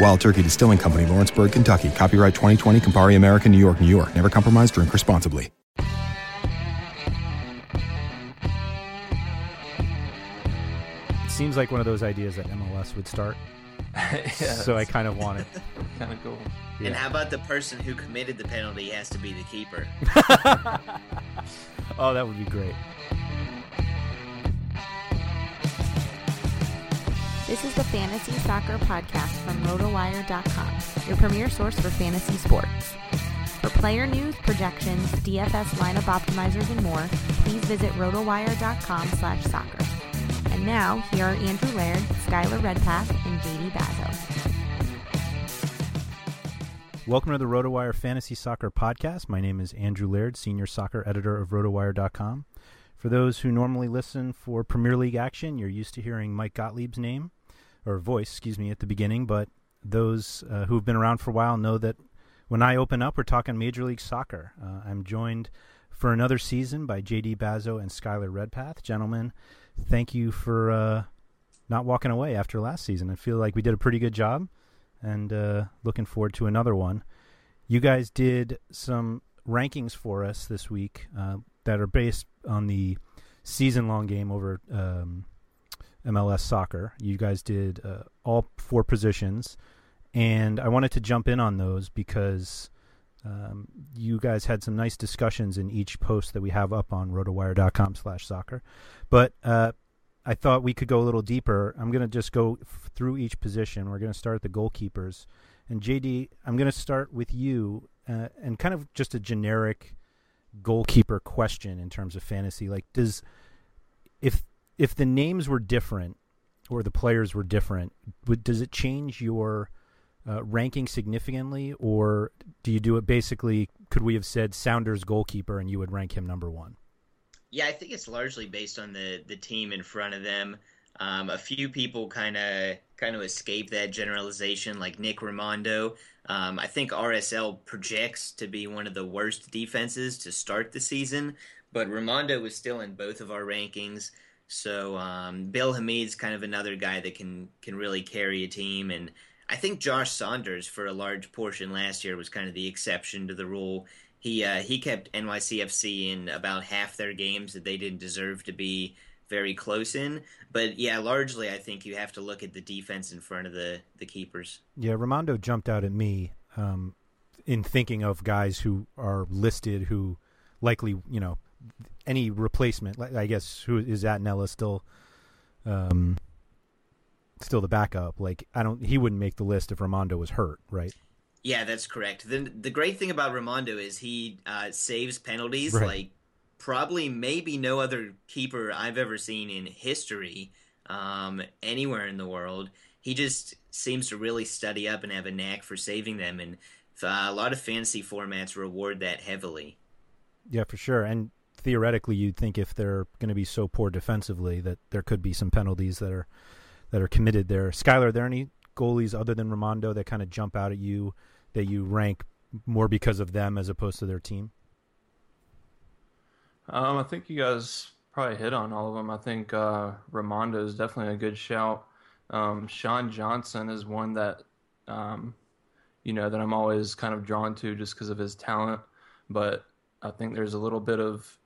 Wild Turkey Distilling Company, Lawrenceburg, Kentucky. Copyright 2020, Campari American, New York, New York. Never compromise, drink responsibly. It seems like one of those ideas that MLS would start. so I kind of want it. Kind of cool. And how about the person who committed the penalty has to be the keeper? oh, that would be great. This is the Fantasy Soccer Podcast from RotoWire.com, your premier source for fantasy sports. For player news, projections, DFS lineup optimizers, and more, please visit RotoWire.com slash soccer. And now, here are Andrew Laird, Skylar Redpath, and JD Bazo. Welcome to the RotoWire Fantasy Soccer Podcast. My name is Andrew Laird, Senior Soccer Editor of RotoWire.com. For those who normally listen for Premier League action, you're used to hearing Mike Gottlieb's name, or voice, excuse me, at the beginning, but those uh, who've been around for a while know that when I open up, we're talking Major League Soccer. Uh, I'm joined for another season by JD Bazo and Skylar Redpath. Gentlemen, thank you for uh, not walking away after last season. I feel like we did a pretty good job and uh, looking forward to another one. You guys did some rankings for us this week uh, that are based on the season long game over um, MLS soccer. You guys did uh, all four positions, and I wanted to jump in on those because um, you guys had some nice discussions in each post that we have up on rotowire.com slash soccer. But uh, I thought we could go a little deeper. I'm going to just go f- through each position. We're going to start at the goalkeepers. And JD, I'm going to start with you uh, and kind of just a generic goalkeeper question in terms of fantasy. Like, does if if the names were different or the players were different, would, does it change your uh, ranking significantly, or do you do it basically? Could we have said Sounders goalkeeper and you would rank him number one? Yeah, I think it's largely based on the the team in front of them. Um, a few people kind of kind of escape that generalization, like Nick Rimando. Um, I think RSL projects to be one of the worst defenses to start the season, but Rimando was still in both of our rankings. So um, Bill Hamid's kind of another guy that can can really carry a team, and I think Josh Saunders for a large portion last year was kind of the exception to the rule. He uh, he kept NYCFC in about half their games that they didn't deserve to be very close in. But yeah, largely I think you have to look at the defense in front of the the keepers. Yeah, Rimando jumped out at me um, in thinking of guys who are listed who likely you know any replacement. I guess who is Attinella still? Um, still the backup. Like I don't, he wouldn't make the list if Rimando was hurt, right? Yeah, that's correct. The the great thing about Rimando is he uh, saves penalties Right. like probably maybe no other keeper I've ever seen in history um, anywhere in the world. He just seems to really study up and have a knack for saving them, and uh, a lot of fantasy formats reward that heavily. Yeah, for sure. And theoretically, you'd think if they're going to be so poor defensively that there could be some penalties that are that are committed there. Skylar, are there any goalies other than Rimando that kind of jump out at you that you rank more because of them as opposed to their team? Um, I think you guys probably hit on all of them. I think uh, Rimando is definitely a good shout. Um, Sean Johnson is one that, um, you know, that I'm always kind of drawn to just because of his talent. But I think there's a little bit of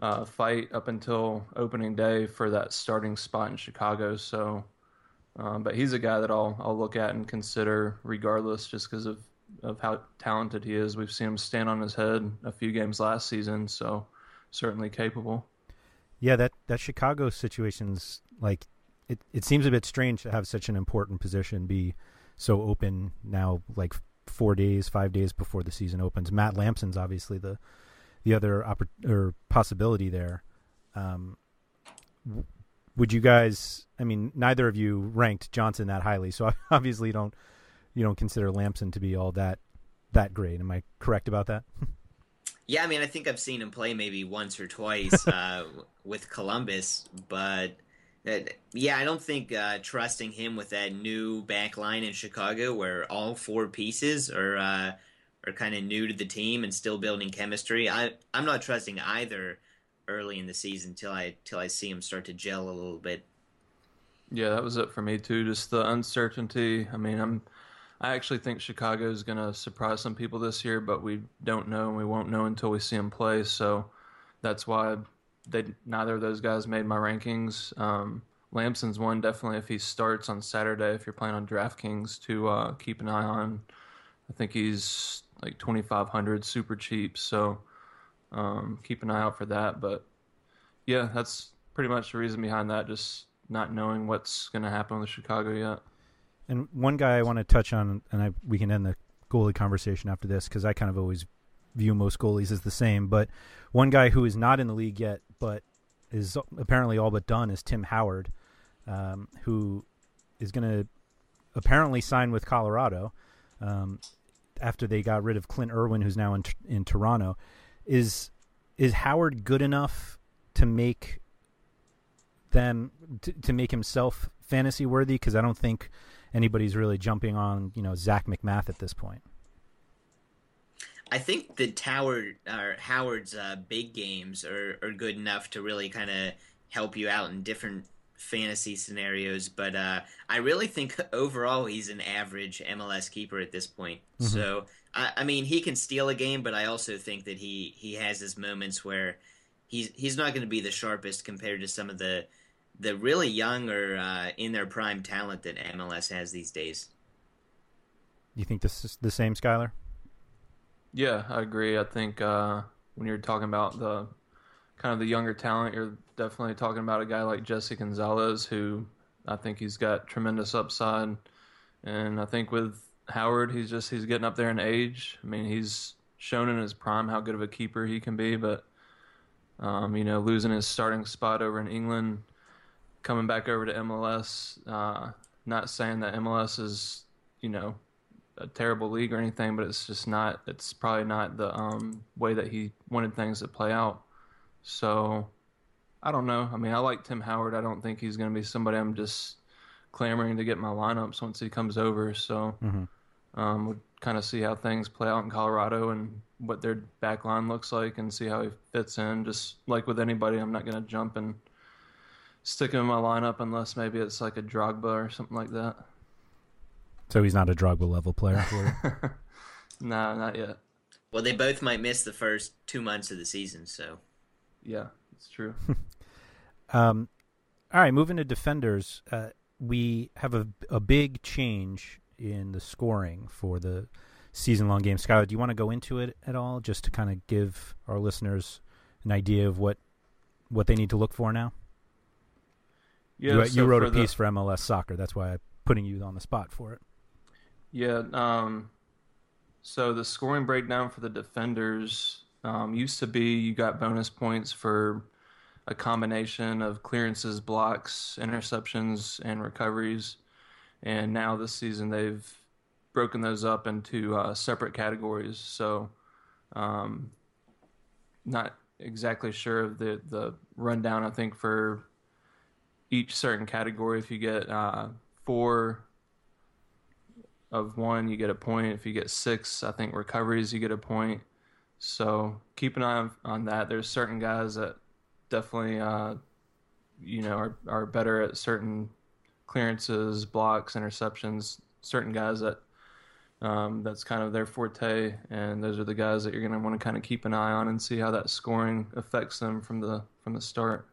uh, fight up until opening day for that starting spot in Chicago. So, um, but he's a guy that I'll I'll look at and consider regardless, just because of of how talented he is. We've seen him stand on his head a few games last season, so certainly capable. Yeah, that that Chicago situation's like it. It seems a bit strange to have such an important position be so open now, like four days, five days before the season opens. Matt Lampson's obviously the the other oppor- or possibility there. Um, would you guys? I mean, neither of you ranked Johnson that highly, so obviously you don't you don't consider Lampson to be all that that great. Am I correct about that? Yeah, I mean, I think I've seen him play maybe once or twice uh, with Columbus, but uh, yeah, I don't think uh, trusting him with that new back line in Chicago, where all four pieces are uh, are kind of new to the team and still building chemistry. I I'm not trusting either early in the season till I till I see him start to gel a little bit. Yeah, that was it for me too. Just the uncertainty. I mean, I'm. I actually think Chicago is going to surprise some people this year, but we don't know, and we won't know until we see them play. So that's why they neither of those guys made my rankings. Um, Lampson's one definitely if he starts on Saturday. If you're playing on DraftKings, to uh, keep an eye on. I think he's like 2,500, super cheap. So um, keep an eye out for that. But yeah, that's pretty much the reason behind that. Just not knowing what's going to happen with Chicago yet. And one guy I want to touch on, and I, we can end the goalie conversation after this because I kind of always view most goalies as the same. But one guy who is not in the league yet, but is apparently all but done, is Tim Howard, um, who is going to apparently sign with Colorado um, after they got rid of Clint Irwin, who's now in in Toronto. Is is Howard good enough to make them to, to make himself fantasy worthy? Because I don't think anybody's really jumping on you know Zac MacMath at this point. I think the Tower or Howard's uh, big games are, are good enough to really kind of help you out in different fantasy scenarios. But uh, I really think overall he's an average MLS keeper at this point. Mhm. So I, I mean he can steal a game, but I also think that he he has his moments where he's he's not going to be the sharpest compared to some of the the really young or uh, in their prime talent that MLS has these days. You think this is the same, Skylar? Yeah, I agree. I think uh, when you're talking about the kind of the younger talent, you're definitely talking about a guy like Jesse Gonzalez, who I think he's got tremendous upside. And I think with Howard, he's just he's getting up there in age. I mean, he's shown in his prime how good of a keeper he can be, but um, you know, losing his starting spot over in England, coming back over to MLS. Uh, not saying that MLS is, you know, a terrible league or anything, but it's just not. It's probably not the um, way that he wanted things to play out. So I don't know. I mean, I like Tim Howard. I don't think he's going to be somebody I'm just clamoring to get in my lineups once he comes over. So Mm-hmm. um, we'll kind of see how things play out in Colorado and what their back line looks like and see how he fits in. Just like with anybody, I'm not going to jump and stick him in my lineup unless maybe it's like a Drogba or something like that. So he's not a Drogba level player. For you. nah, not yet. Well, they both might miss the first two months of the season, so Yeah, it's true. um, All right, moving to defenders, uh, we have a a big change in the scoring for the season long game. Skylar, do you want to go into it at all, just to kind of give our listeners an idea of what what they need to look for now? Yeah, you, so you wrote a the- piece for MLS Soccer. That's why I'm putting you on the spot for it. Yeah. Um, so the scoring breakdown for the defenders um, used to be you got bonus points for a combination of clearances, blocks, interceptions, and recoveries. And now this season they've broken those up into uh, separate categories. So, um, not exactly sure of the the rundown. I think for each certain category, if you get uh, four of one, you get a point. If you get six, I think recoveries, you get a point. So keep an eye on, on that. There's certain guys that definitely, uh, you know, are, are better at certain clearances, blocks, interceptions. Certain guys that um, that's kind of their forte, and those are the guys that you're going to want to kind of keep an eye on and see how that scoring affects them from the from the start.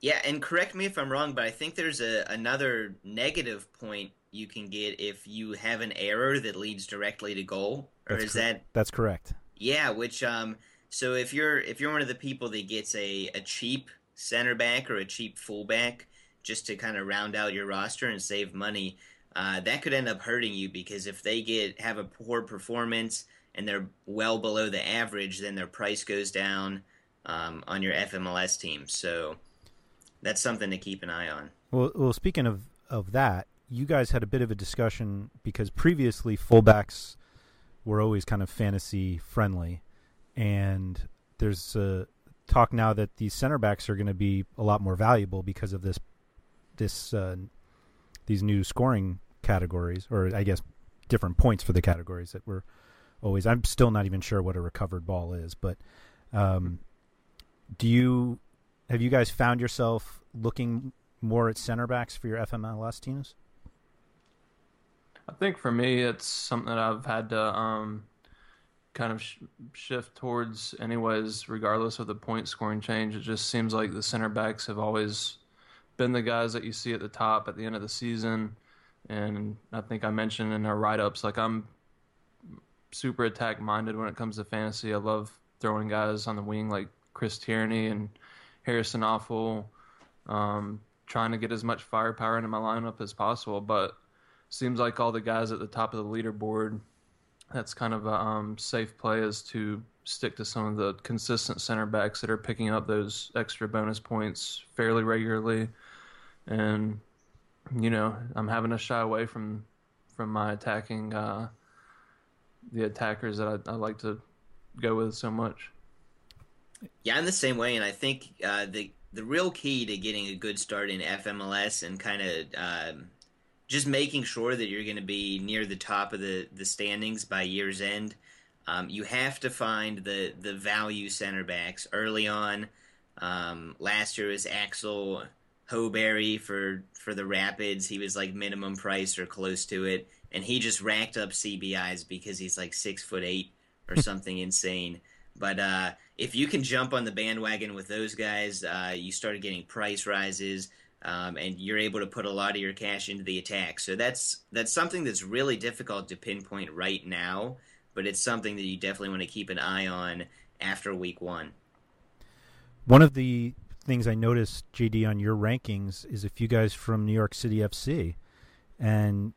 Yeah, and correct me if I'm wrong, but I think there's a another negative point you can get if you have an error that leads directly to goal, or That's is cor- that That's correct. Yeah? Which um, so if you're if you're one of the people that gets a a cheap center back or a cheap fullback just to kind of round out your roster and save money, uh, that could end up hurting you because if they get have a poor performance and they're well below the average, then their price goes down um, on your FMLS team. So that's something to keep an eye on. Well, well, speaking of of that, you guys had a bit of a discussion because previously fullbacks were always kind of fantasy friendly, and there's uh, talk now that these center backs are going to be a lot more valuable because of this this uh, these new scoring categories, or I guess different points for the categories that were always. I'm still not even sure what a recovered ball is, but um, do you have you guys found yourself looking more at center backs for your FMLS teams? I think for me, it's something that I've had to um, kind of sh- shift towards, anyways, regardless of the point scoring change. It just seems like the center backs have always been the guys that you see at the top at the end of the season. And I think I mentioned in our write ups, like I'm super attack minded when it comes to fantasy. I love throwing guys on the wing like Chris Tierney and Harrison Afful, um, trying to get as much firepower into my lineup as possible. But seems like all the guys at the top of the leaderboard, that's kind of a um, safe play is to stick to some of the consistent center backs that are picking up those extra bonus points fairly regularly. And you know, I'm having to shy away from from my attacking uh, the attackers that I, I like to go with so much. Yeah, I'm the same way, and I think uh, the the real key to getting a good start in FMLS and kind of um, just making sure that you're going to be near the top of the, the standings by year's end, um, you have to find the the value center backs early on. Um, last year was Axel Sjöberg for for the Rapids. He was like minimum price or close to it, and he just racked up CBIs because he's like six foot eight or something insane. But uh, if you can jump on the bandwagon with those guys, uh, you start getting price rises, um, and you're able to put a lot of your cash into the attack. So that's that's something that's really difficult to pinpoint right now, but it's something that you definitely want to keep an eye on after week one. One of the things I noticed, JD, on your rankings is a few guys from New York City FC, and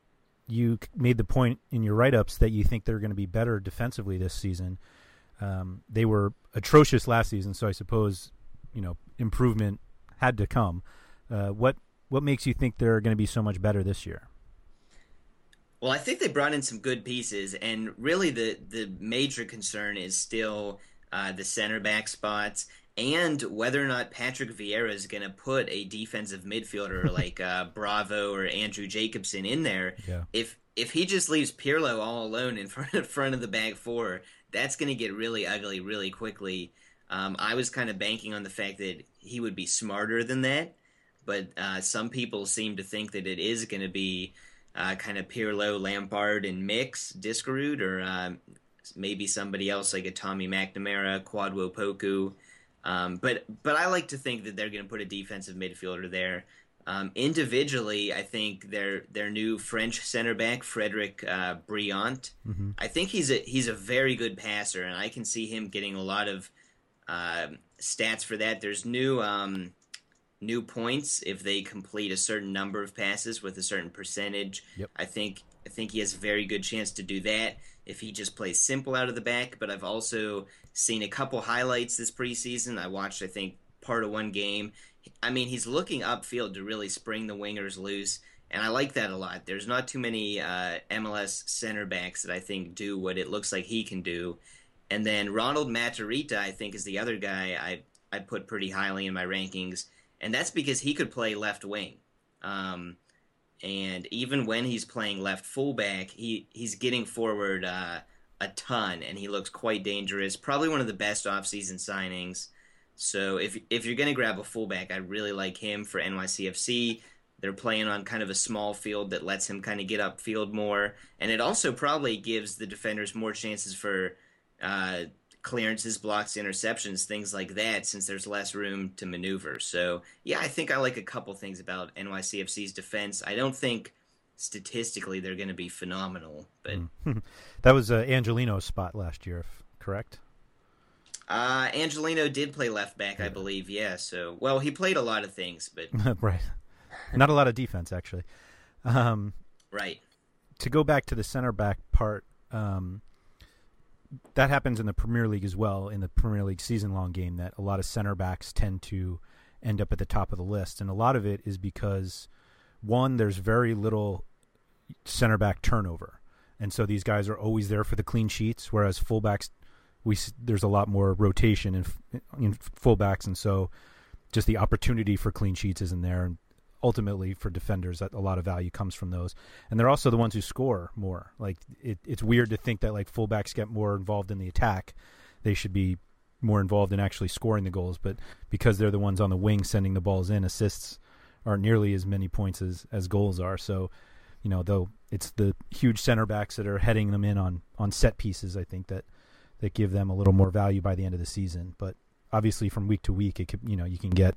you made the point in your write-ups that you think they're going to be better defensively this season. Um, they were atrocious last season, so I suppose you know improvement had to come. Uh, what what makes you think they're going to be so much better this year? Well, I think they brought in some good pieces, and really the the major concern is still uh, the center back spots and whether or not Patrick Vieira is going to put a defensive midfielder like uh, Bravo or Andrew Jacobson in there. Yeah. If if he just leaves Pirlo all alone in front of, front of the back four, that's going to get really ugly really quickly. Um, I was kind of banking on the fact that he would be smarter than that, but uh, some people seem to think that it is going to be uh, kind of Pirlo, Lampard, and Mix, Diskerud, or uh, maybe somebody else like a Tommy McNamara, Kwadwo Poku. Um, but but I like to think that they're going to put a defensive midfielder there. Um, individually, I think their their new French center back Frederick uh, Brillant. Mm-hmm. I think he's a he's a very good passer, and I can see him getting a lot of uh, stats for that. There's new um, new points if they complete a certain number of passes with a certain percentage. Yep. I think I think he has a very good chance to do that if he just plays simple out of the back. But I've also seen a couple highlights this preseason. I watched I think part of one game I mean, he's looking upfield to really spring the wingers loose, and I like that a lot. There's not too many uh, MLS center backs that I think do what it looks like he can do. And then Ronald Matarrita, I think, is the other guy I I put pretty highly in my rankings, and that's because he could play left wing. Um, and even when he's playing left fullback, he he's getting forward uh, a ton, and he looks quite dangerous. Probably one of the best offseason signings. So if if you're gonna grab a fullback, I really like him for NYCFC. They're playing on kind of a small field that lets him kind of get upfield more, and it also probably gives the defenders more chances for uh, clearances, blocks, interceptions, things like that, since there's less room to maneuver. So yeah, I think I like a couple things about NYCFC's defense. I don't think statistically they're going to be phenomenal, but that was uh, Angelino's spot last year, correct? Uh, Angelino did play left back, yeah. I believe. Yeah. So, well, he played a lot of things, but right, not a lot of defense actually. Um, right. To go back to the center back part, um, that happens in the Premier League as well. In the Premier League season long game, that a lot of center backs tend to end up at the top of the list, and a lot of it is because one, there's very little center back turnover, and so these guys are always there for the clean sheets, whereas fullbacks we there's a lot more rotation in in fullbacks, and so just the opportunity for clean sheets isn't there. And ultimately, for defenders, that a lot of value comes from those. And they're also the ones who score more. Like it, it's weird to think that like fullbacks get more involved in the attack. They should be more involved in actually scoring the goals, but because they're the ones on the wing sending the balls in, assists aren't nearly as many points as as goals are. So, you know, though it's the huge center backs that are heading them in on on set pieces. I think that that give them a little more value by the end of the season. But obviously, from week to week, it could you know you can get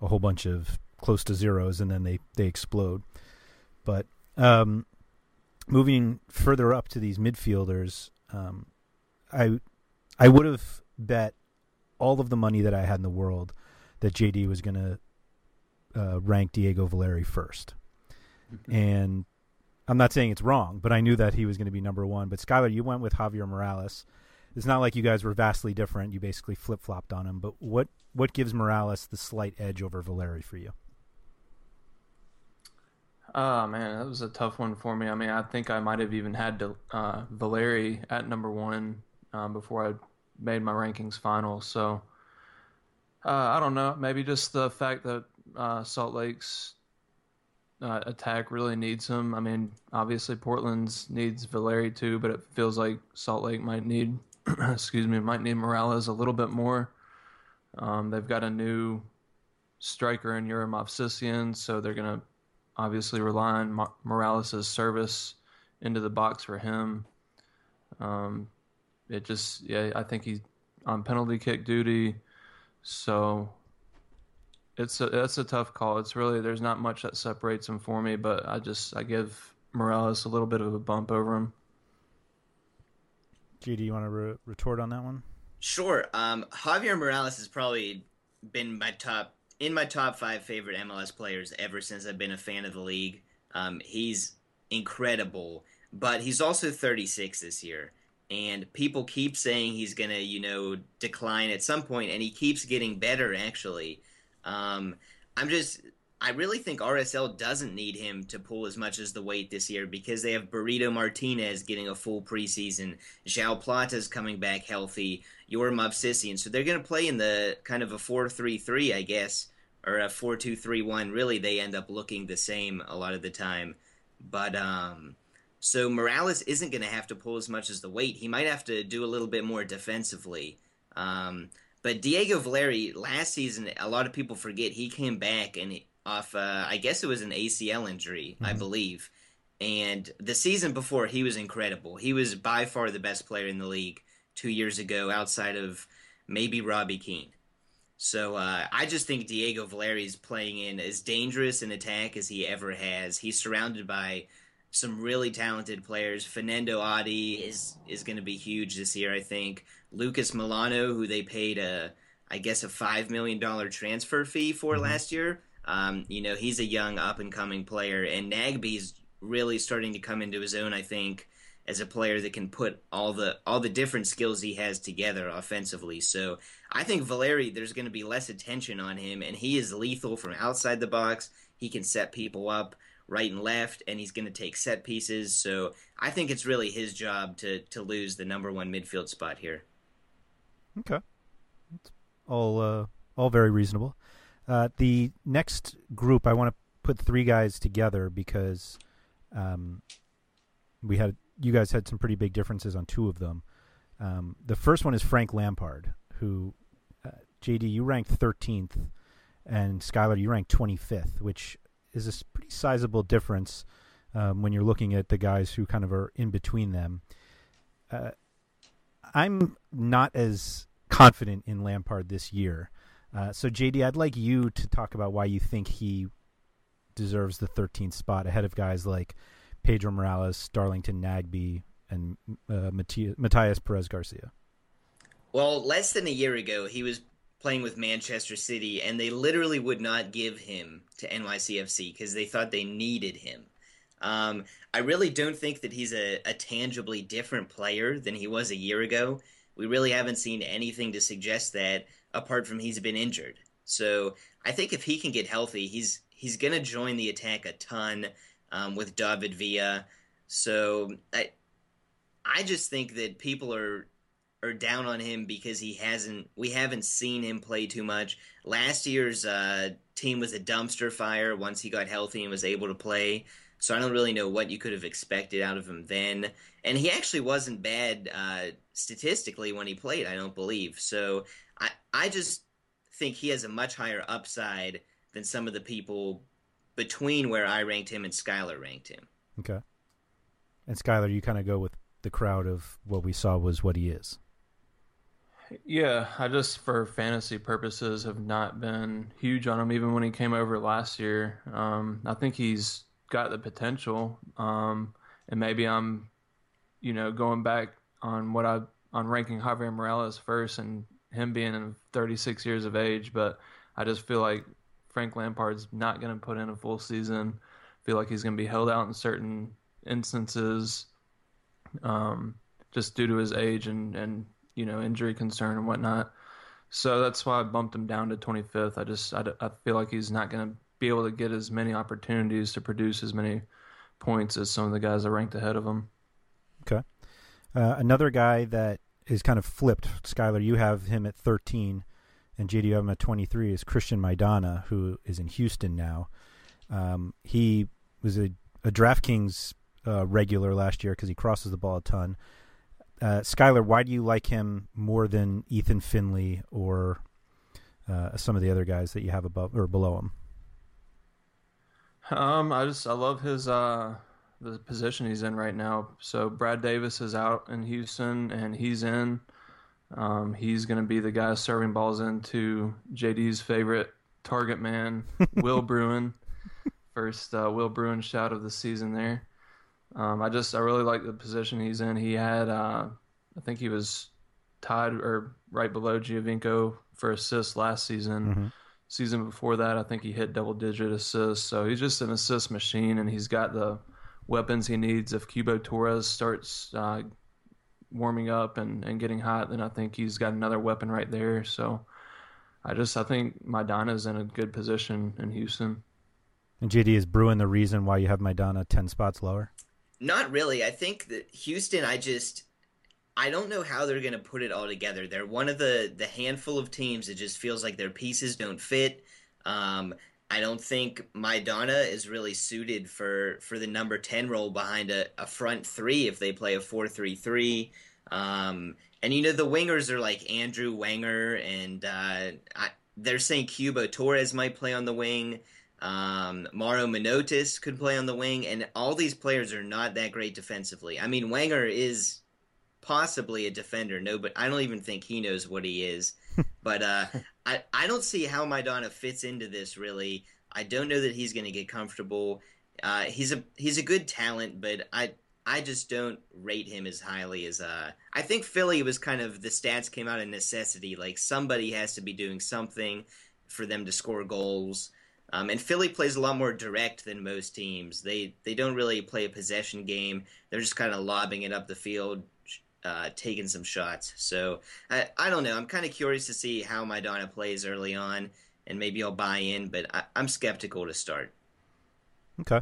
a whole bunch of close to zeros and then they they explode. But um, moving further up to these midfielders, um, I I would have bet all of the money that I had in the world that JD was going to uh, rank Diego Valeri 1st mm-hmm. and I'm not saying it's wrong, but I knew that he was going to be number one. But Skylar, you went with Javier Morales it's not like you guys were vastly different. You basically flip flopped on him. But what what gives Morales the slight edge over Valeri for you? Oh man, that was a tough one for me. I mean, I think I might have even had to, uh, Valeri at number one um, before I made my rankings final. So uh, I don't know. Maybe just the fact that uh, Salt Lake's uh, attack really needs him. I mean, obviously Portland's needs Valeri too, but it feels like Salt Lake might need excuse me, might need Morales a little bit more. Um, they've got a new striker in Yura Movsisyan, so they're to obviously rely on Morales' service into the box for him. Um, it just, yeah, I think he's on penalty kick duty, so it's a it's a tough call. It's really there's not much that separates him for me, but I just I give Morales a little bit of a bump over him. JD, you want to re- retort on that one? Sure. Um, Javier Morales has probably been my top in my top five favorite MLS players ever since I've been a fan of the league. Um, he's incredible, but he's also 36 this year, and people keep saying he's gonna, you know, decline at some point, and he keeps getting better. Actually, um, I'm just I really think RSL doesn't need him to pull as much as the weight this year because they have Burrito Martinez getting a full preseason, João Plata's coming back healthy, Yura Movsisyan. So they're going to play in the kind of a 4 3 3, I guess, or a 4 2 3 1. Really, they end up looking the same a lot of the time. But, um, so Morales isn't going to have to pull as much as the weight. He might have to do a little bit more defensively. Um, but Diego Valeri, last season, a lot of people forget he came back and off. Uh, I guess it was an ACL injury, mm-hmm. I believe. And the season before, he was incredible. He was by far the best player in the league two years ago, outside of maybe Robbie Keane. So uh, I just think Diego Valeri is playing in as dangerous an attack as he ever has. He's surrounded by some really talented players. Fanendo Adi is is going to be huge this year, I think. Lucas Melano, who they paid a, I guess a five million dollar transfer fee for mm-hmm. last year. Um, you know, he's a young up and coming player, and Nagbe's really starting to come into his own. I think as a player that can put all the all the different skills he has together offensively. So I think Valeri, there's going to be less attention on him, and he is lethal from outside the box. He can set people up right and left, and he's going to take set pieces. So I think it's really his job to to lose the number one midfield spot here. Okay, all uh, all very reasonable. Uh, the next group, I want to put three guys together because um, we had you guys had some pretty big differences on two of them. Um, the first one is Frank Lampard, who uh, JD you ranked 13th, and Skylar you ranked 25th, which is a pretty sizable difference um, when you're looking at the guys who kind of are in between them. Uh, I'm not as confident in Lampard this year. Uh, so, JD, I'd like you to talk about why you think he deserves the 13th spot ahead of guys like Pedro Morales, Darlington Nagbe, and uh, Matías Perez Garcia. Well, less than a year ago, he was playing with Manchester City, and they literally would not give him to NYCFC because they thought they needed him. Um, I really don't think that he's a, a tangibly different player than he was a year ago. We really haven't seen anything to suggest that, apart from he's been injured. So I think if he can get healthy, he's he's going to join the attack a ton um, with David Villa. So I I just think that people are are down on him because he hasn't we haven't seen him play too much. Last year's uh, team was a dumpster fire once he got healthy and was able to play. So I don't really know what you could have expected out of him then. And he actually wasn't bad uh, statistically when he played, I don't believe. So I I just think he has a much higher upside than some of the people between where I ranked him and Skylar ranked him. Okay. And Skylar, you kind of go with the crowd of what we saw was what he is. Yeah, I just for fantasy purposes have not been huge on him even when he came over last year. Um, I think he's got the potential, um, and maybe I'm, you know, going back on what I on ranking Javier Morales first and him being 36 years of age, but I just feel like Frank Lampard's not going to put in a full season. Feel like he's going to be held out in certain instances, um, just due to his age and and you know injury concern and whatnot. So that's why I bumped him down to 25th. I just I, I feel like he's not going to be able to get as many opportunities to produce as many points as some of the guys that ranked ahead of him. Okay, uh, another guy that is kind of flipped. Skylar, you have him at 13 and JD you have him at 23 is Cristian Maidana, who is in Houston now. Um, he was a, a DraftKings uh, regular last year because he crosses the ball a ton. Uh, Skylar, why do you like him more than Ethan Finlay or uh, some of the other guys that you have above or below him? Um, I just I love his uh the position he's in right now. So Brad Davis is out in Houston and he's in. Um, he's going to be the guy serving balls into JD's favorite target man, Will Bruin. First uh, Will Bruin shot of the season there. Um, I just I really like the position he's in. He had uh, I think he was tied or right below Giovinco for assists last season. Mm-hmm. Season before that, I think he hit double digit assists. So he's just an assist machine, and he's got the weapons he needs if Cubo Torres starts uh, warming up and, and getting hot, then I think he's got another weapon right there. So I just I think Maidana's in a good position in Houston. And JD is Bruin the reason why you have Maidana ten spots lower? Not really. I think that Houston. I just I don't know how they're going to put it all together. They're one of the the handful of teams that just feels like their pieces don't fit. Um, I don't think Maidana is really suited for, for the number 10 role behind a, a front three if they play a 4 3 3. Um, and, you know, the wingers are like Andrew Wenger, and uh, I, they're saying Cubo Torres might play on the wing. Um, Mauro Manotas could play on the wing, and all these players are not that great defensively. I mean, Wenger is possibly a defender, no, but I don't even think he knows what he is. but uh, I I don't see how Maidana fits into this really. I don't know that he's going to get comfortable. Uh, he's a he's a good talent, but I I just don't rate him as highly as uh. I think Philly was kind of the stats came out of necessity. Like somebody has to be doing something for them to score goals. Um, and Philly plays a lot more direct than most teams. They they don't really play a possession game. They're just kind of lobbing it up the field, uh, taking some shots. So I, I don't know. I'm kind of curious to see how Maidana plays early on, and maybe I'll buy in, but I, I'm skeptical to start. Okay.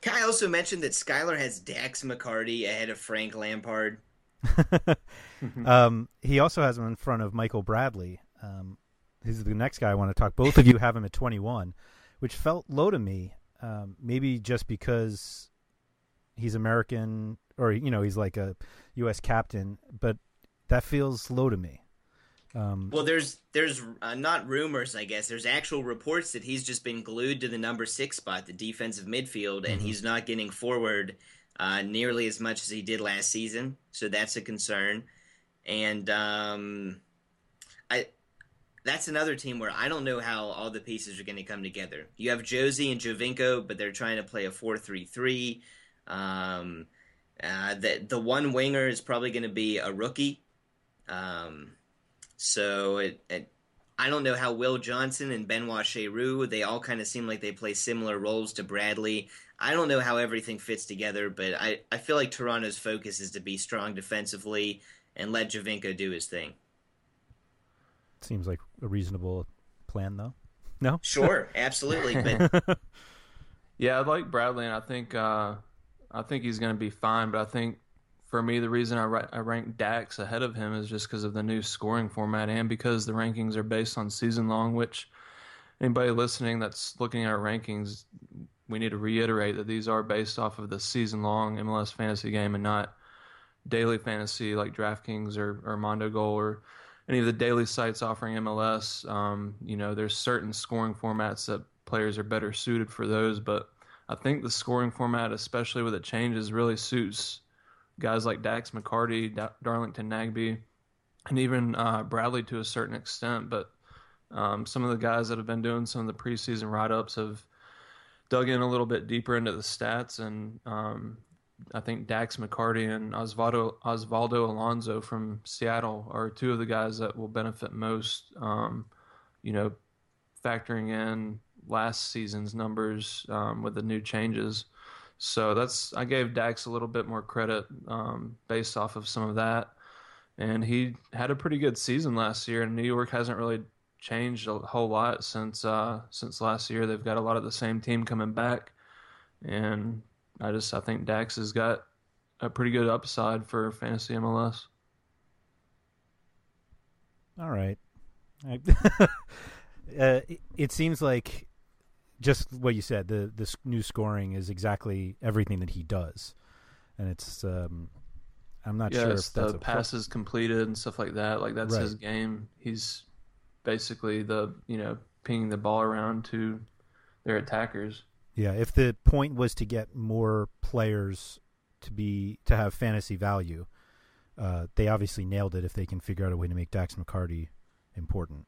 Can I also mention that Skylar has Dax McCarty ahead of Frank Lampard? um, he also has him in front of Michael Bradley. Um, he's the next guy I want to talk. Both of you have him at 21, which felt low to me. Um, maybe just because he's American, or you know, he's like a U.S. captain, but that feels low to me. Um, well, there's there's uh, not rumors, I guess. There's actual reports that he's just been glued to the number six spot, the defensive midfield, and mm-hmm. he's not getting forward uh, nearly as much as he did last season. So that's a concern. And um, I that's another team where I don't know how all the pieces are going to come together. You have Jozy and Giovinco, but they're trying to play a four-three-three. Um, uh, the the one winger is probably going to be a rookie. Um, so it, it, I don't know how Will Johnson and Benoit Cheyrou, they all kind of seem like they play similar roles to Bradley. I don't know how everything fits together, but I, I feel like Toronto's focus is to be strong defensively and let Giovinco do his thing. Seems like a reasonable plan, though. No, sure, absolutely. But yeah, I like Bradley, and I think uh, I think he's going to be fine. But I think for me, the reason I, ra- I rank Dax ahead of him is just because of the new scoring format and because the rankings are based on season long, which anybody listening that's looking at our rankings, we need to reiterate that these are based off of the season long MLS fantasy game and not daily fantasy like DraftKings or, or Mondo Goal or any of the daily sites offering MLS. Um, you know, there's certain scoring formats that players are better suited for those, but I think the scoring format, especially with the changes, really suits guys like Dax McCarty, da- Darlington Nagbe, and even uh, Bradley to a certain extent. But um, some of the guys that have been doing some of the preseason write ups have dug in a little bit deeper into the stats. And um, I think Dax McCarty and Osvaldo, Osvaldo Alonso from Seattle are two of the guys that will benefit most, um, you know, factoring in last season's numbers um, with the new changes. So that's I gave Dax a little bit more credit um, based off of some of that, and he had a pretty good season last year. And New York hasn't really changed a whole lot since uh, since last year. They've got a lot of the same team coming back, and I just I think Dax has got a pretty good upside for fantasy MLS. All right. uh, it, it seems like just what you said. The the new scoring is exactly everything that he does, and it's. Um, I'm not yeah, sure if that's the passes pro- completed and stuff like that. Like that's right. his game. He's basically the you know pinging the ball around to their attackers. Yeah, if the point was to get more players to be to have fantasy value, uh, they obviously nailed it. If they can figure out a way to make Dax McCarty important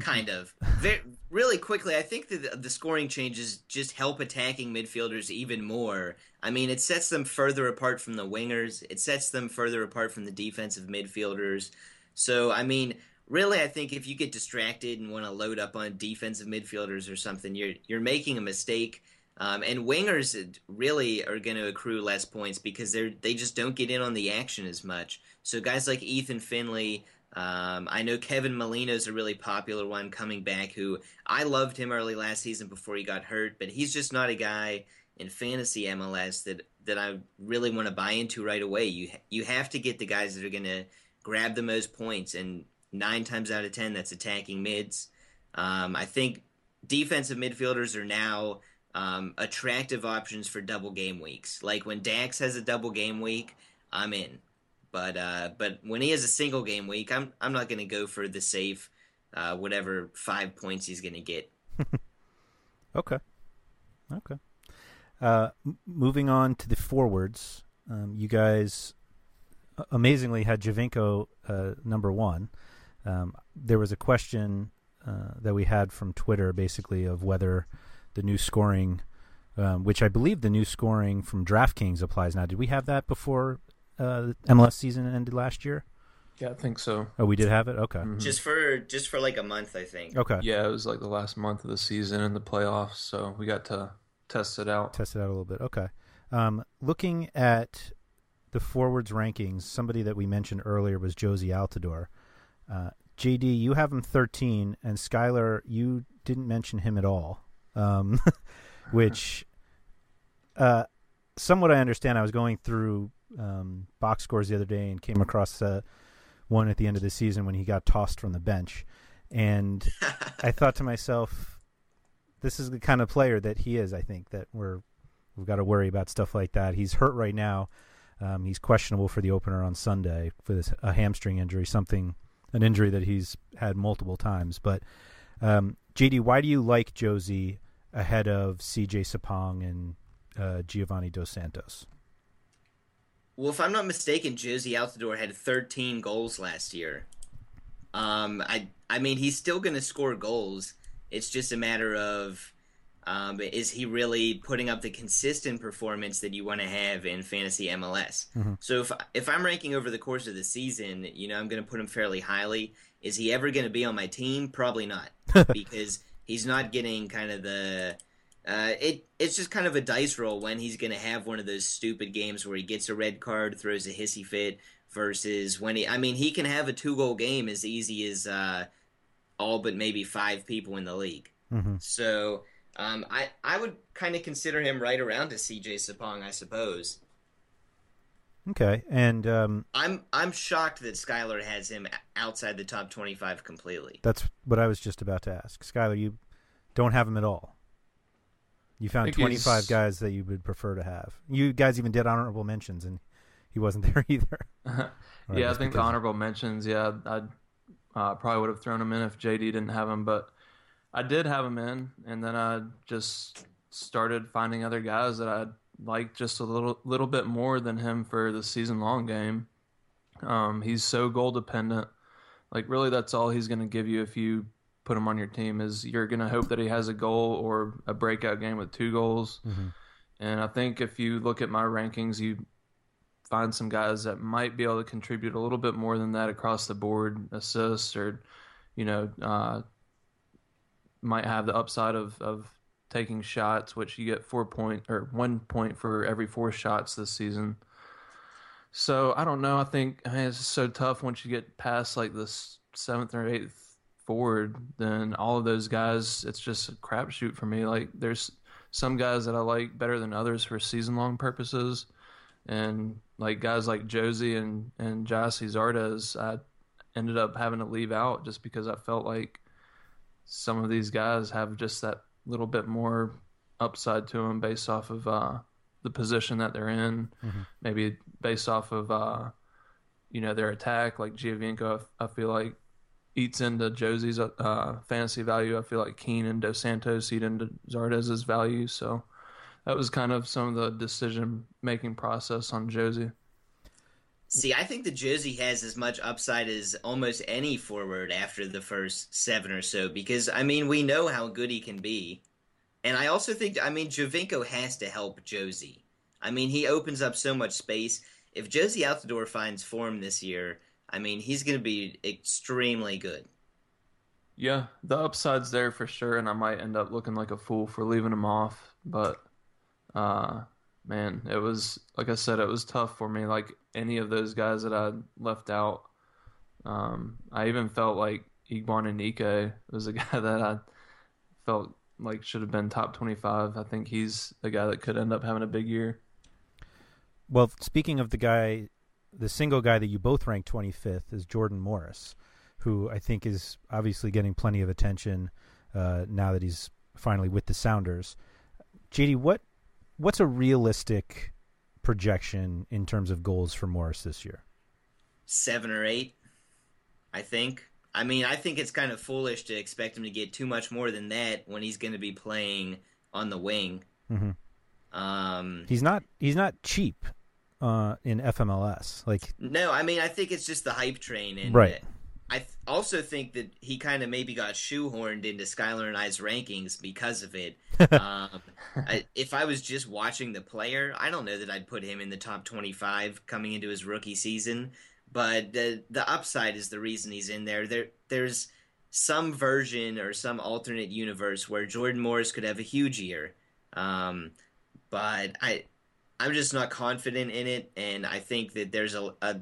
kind of. Very, really quickly, I think that the, scoring changes just help attacking midfielders even more. I mean, it sets them further apart from the wingers. It sets them further apart from the defensive midfielders. So, I mean, really, I think if you get distracted and want to load up on defensive midfielders or something, you're you're making a mistake. Um, and wingers really are going to accrue less points because they're they just don't get in on the action as much. So guys like Ethan Finlay, um, I know Kevin Molino is a really popular one coming back. Who I loved him early last season before he got hurt, but he's just not a guy in fantasy MLS that that I really want to buy into right away. You you have to get the guys that are going to grab the most points, and nine times out of ten, that's attacking mids. Um, I think defensive midfielders are now um, attractive options for double game weeks. Like when Dax has a double game week, I'm in. But uh, but when he has a single game week, I'm I'm not going to go for the safe, uh, whatever five points he's going to get. okay, okay. Uh, m- moving on to the forwards, um, you guys amazingly had Giovinco uh, number one. Um, there was a question uh, that we had from Twitter, basically, of whether the new scoring, um, which I believe the new scoring from DraftKings applies now. Did we have that before uh, MLS season ended last year? Yeah, I think so. Oh, we did have it. Okay. Mhm. Just for just for like a month, I think. Okay. Yeah, it was like the last month of the season and the playoffs, so we got to test it out. Test it out a little bit. Okay. Um, looking at the forwards rankings, somebody that we mentioned earlier was Jozy Altidore. Uh, JD, you have him 13, and Skylar, you didn't mention him at all. Um, which, uh, somewhat I understand. I was going through um, box scores the other day and came across uh, one at the end of the season when he got tossed from the bench, and I thought to myself, this is the kind of player that he is. I think that we're we've got to worry about stuff like that. He's hurt right now. Um, he's questionable for the opener on Sunday for this, a hamstring injury, something an injury that he's had multiple times. But um, JD, why do you like Jozy ahead of CJ Sapong and uh, Giovanni Dos Santos? Well, if I'm not mistaken, Jozy Altidore had 13 goals last year. Um, I I mean, he's still going to score goals. It's just a matter of um, is he really putting up the consistent performance that you want to have in fantasy MLS? Mhm. So if if I'm ranking over the course of the season, you know, I'm going to put him fairly highly. Is he ever going to be on my team? Probably not, because he's not getting kind of the. Uh, it it's just kind of a dice roll when he's going to have one of those stupid games where he gets a red card, throws a hissy fit, versus when he. I mean, he can have a two goal game as easy as uh, all but maybe five people in the league. Mm-hmm. So um, I I would kind of consider him right around to CJ Sapong, I suppose. Okay, and um, I'm I'm shocked that Skylar has him outside the top 25 completely. that's what I was just about to ask. Skylar, you don't have him at all. You found think 25 he's- guys that you would prefer to have. You guys even did honorable mentions, and he wasn't there either. Or yeah, I think the honorable mentions. Yeah, I uh, probably would have thrown him in if JD didn't have him, but I did have him in, and then I just started finding other guys that I liked just a little little bit more than him for the season long game. Um, he's so goal dependent. Like really, that's all he's going to give you if you put him on your team. Is you're going to hope that he has a goal or a breakout game with two goals. Mhm. And I think if you look at my rankings, you find some guys that might be able to contribute a little bit more than that across the board, assists or, you know, uh, might have the upside of, of taking shots, which you get four point or one point for every four shots this season. So I don't know. I think I mean, it's so tough once you get past like this seventh or eighth forward. Then all of those guys, it's just a crapshoot for me. Like there's some guys that I like better than others for season long purposes, and like guys like Jozy and and Gyasi Zardes, I ended up having to leave out just because I felt like some of these guys have just that little bit more upside to them based off of uh, the position that they're in, Mhm. maybe based off of uh, you know their attack. Like Giovinco, I I feel like eats into Jozy's uh, fantasy value. I feel like Keane and Dos Santos eat into Zardes's value. So that was kind of some of the decision making process on Jozy. See, I think that Jozy has as much upside as almost any forward after the first seven or so, because I mean we know how good he can be, and I also think I mean Giovinco has to help Jozy. I mean he opens up so much space. If Jozy Altidore finds form this year, I mean he's going to be extremely good. Yeah, the upside's there for sure, and I might end up looking like a fool for leaving him off. But, uh, man, it was like I said, it was tough for me. Like any of those guys that I left out, um, I even felt like Igban Nico was a guy that I felt like should have been top twenty-five. I think he's a guy that could end up having a big year. Well, speaking of the guy, the single guy that you both ranked 25th is Jordan Morris, who I think is obviously getting plenty of attention uh, now that he's finally with the Sounders. JD, what what's a realistic projection in terms of goals for Morris this year? Seven or eight, I think. I mean, I think it's kind of foolish to expect him to get too much more than that when he's going to be playing on the wing. hmm Um, He's not he's not cheap uh, in FMLS. Like No, I mean I think it's just the hype train, and Right. I th- also think that he kind of maybe got shoehorned into Skylar and I's rankings because of it. um, I, if I was just watching the player, I don't know that I'd put him in the top 25 coming into his rookie season. But the the upside is the reason he's in there. There there's some version or some alternate universe where Jordan Morris could have a huge year. Um, but I I'm just not confident in it, and I think that there's a, a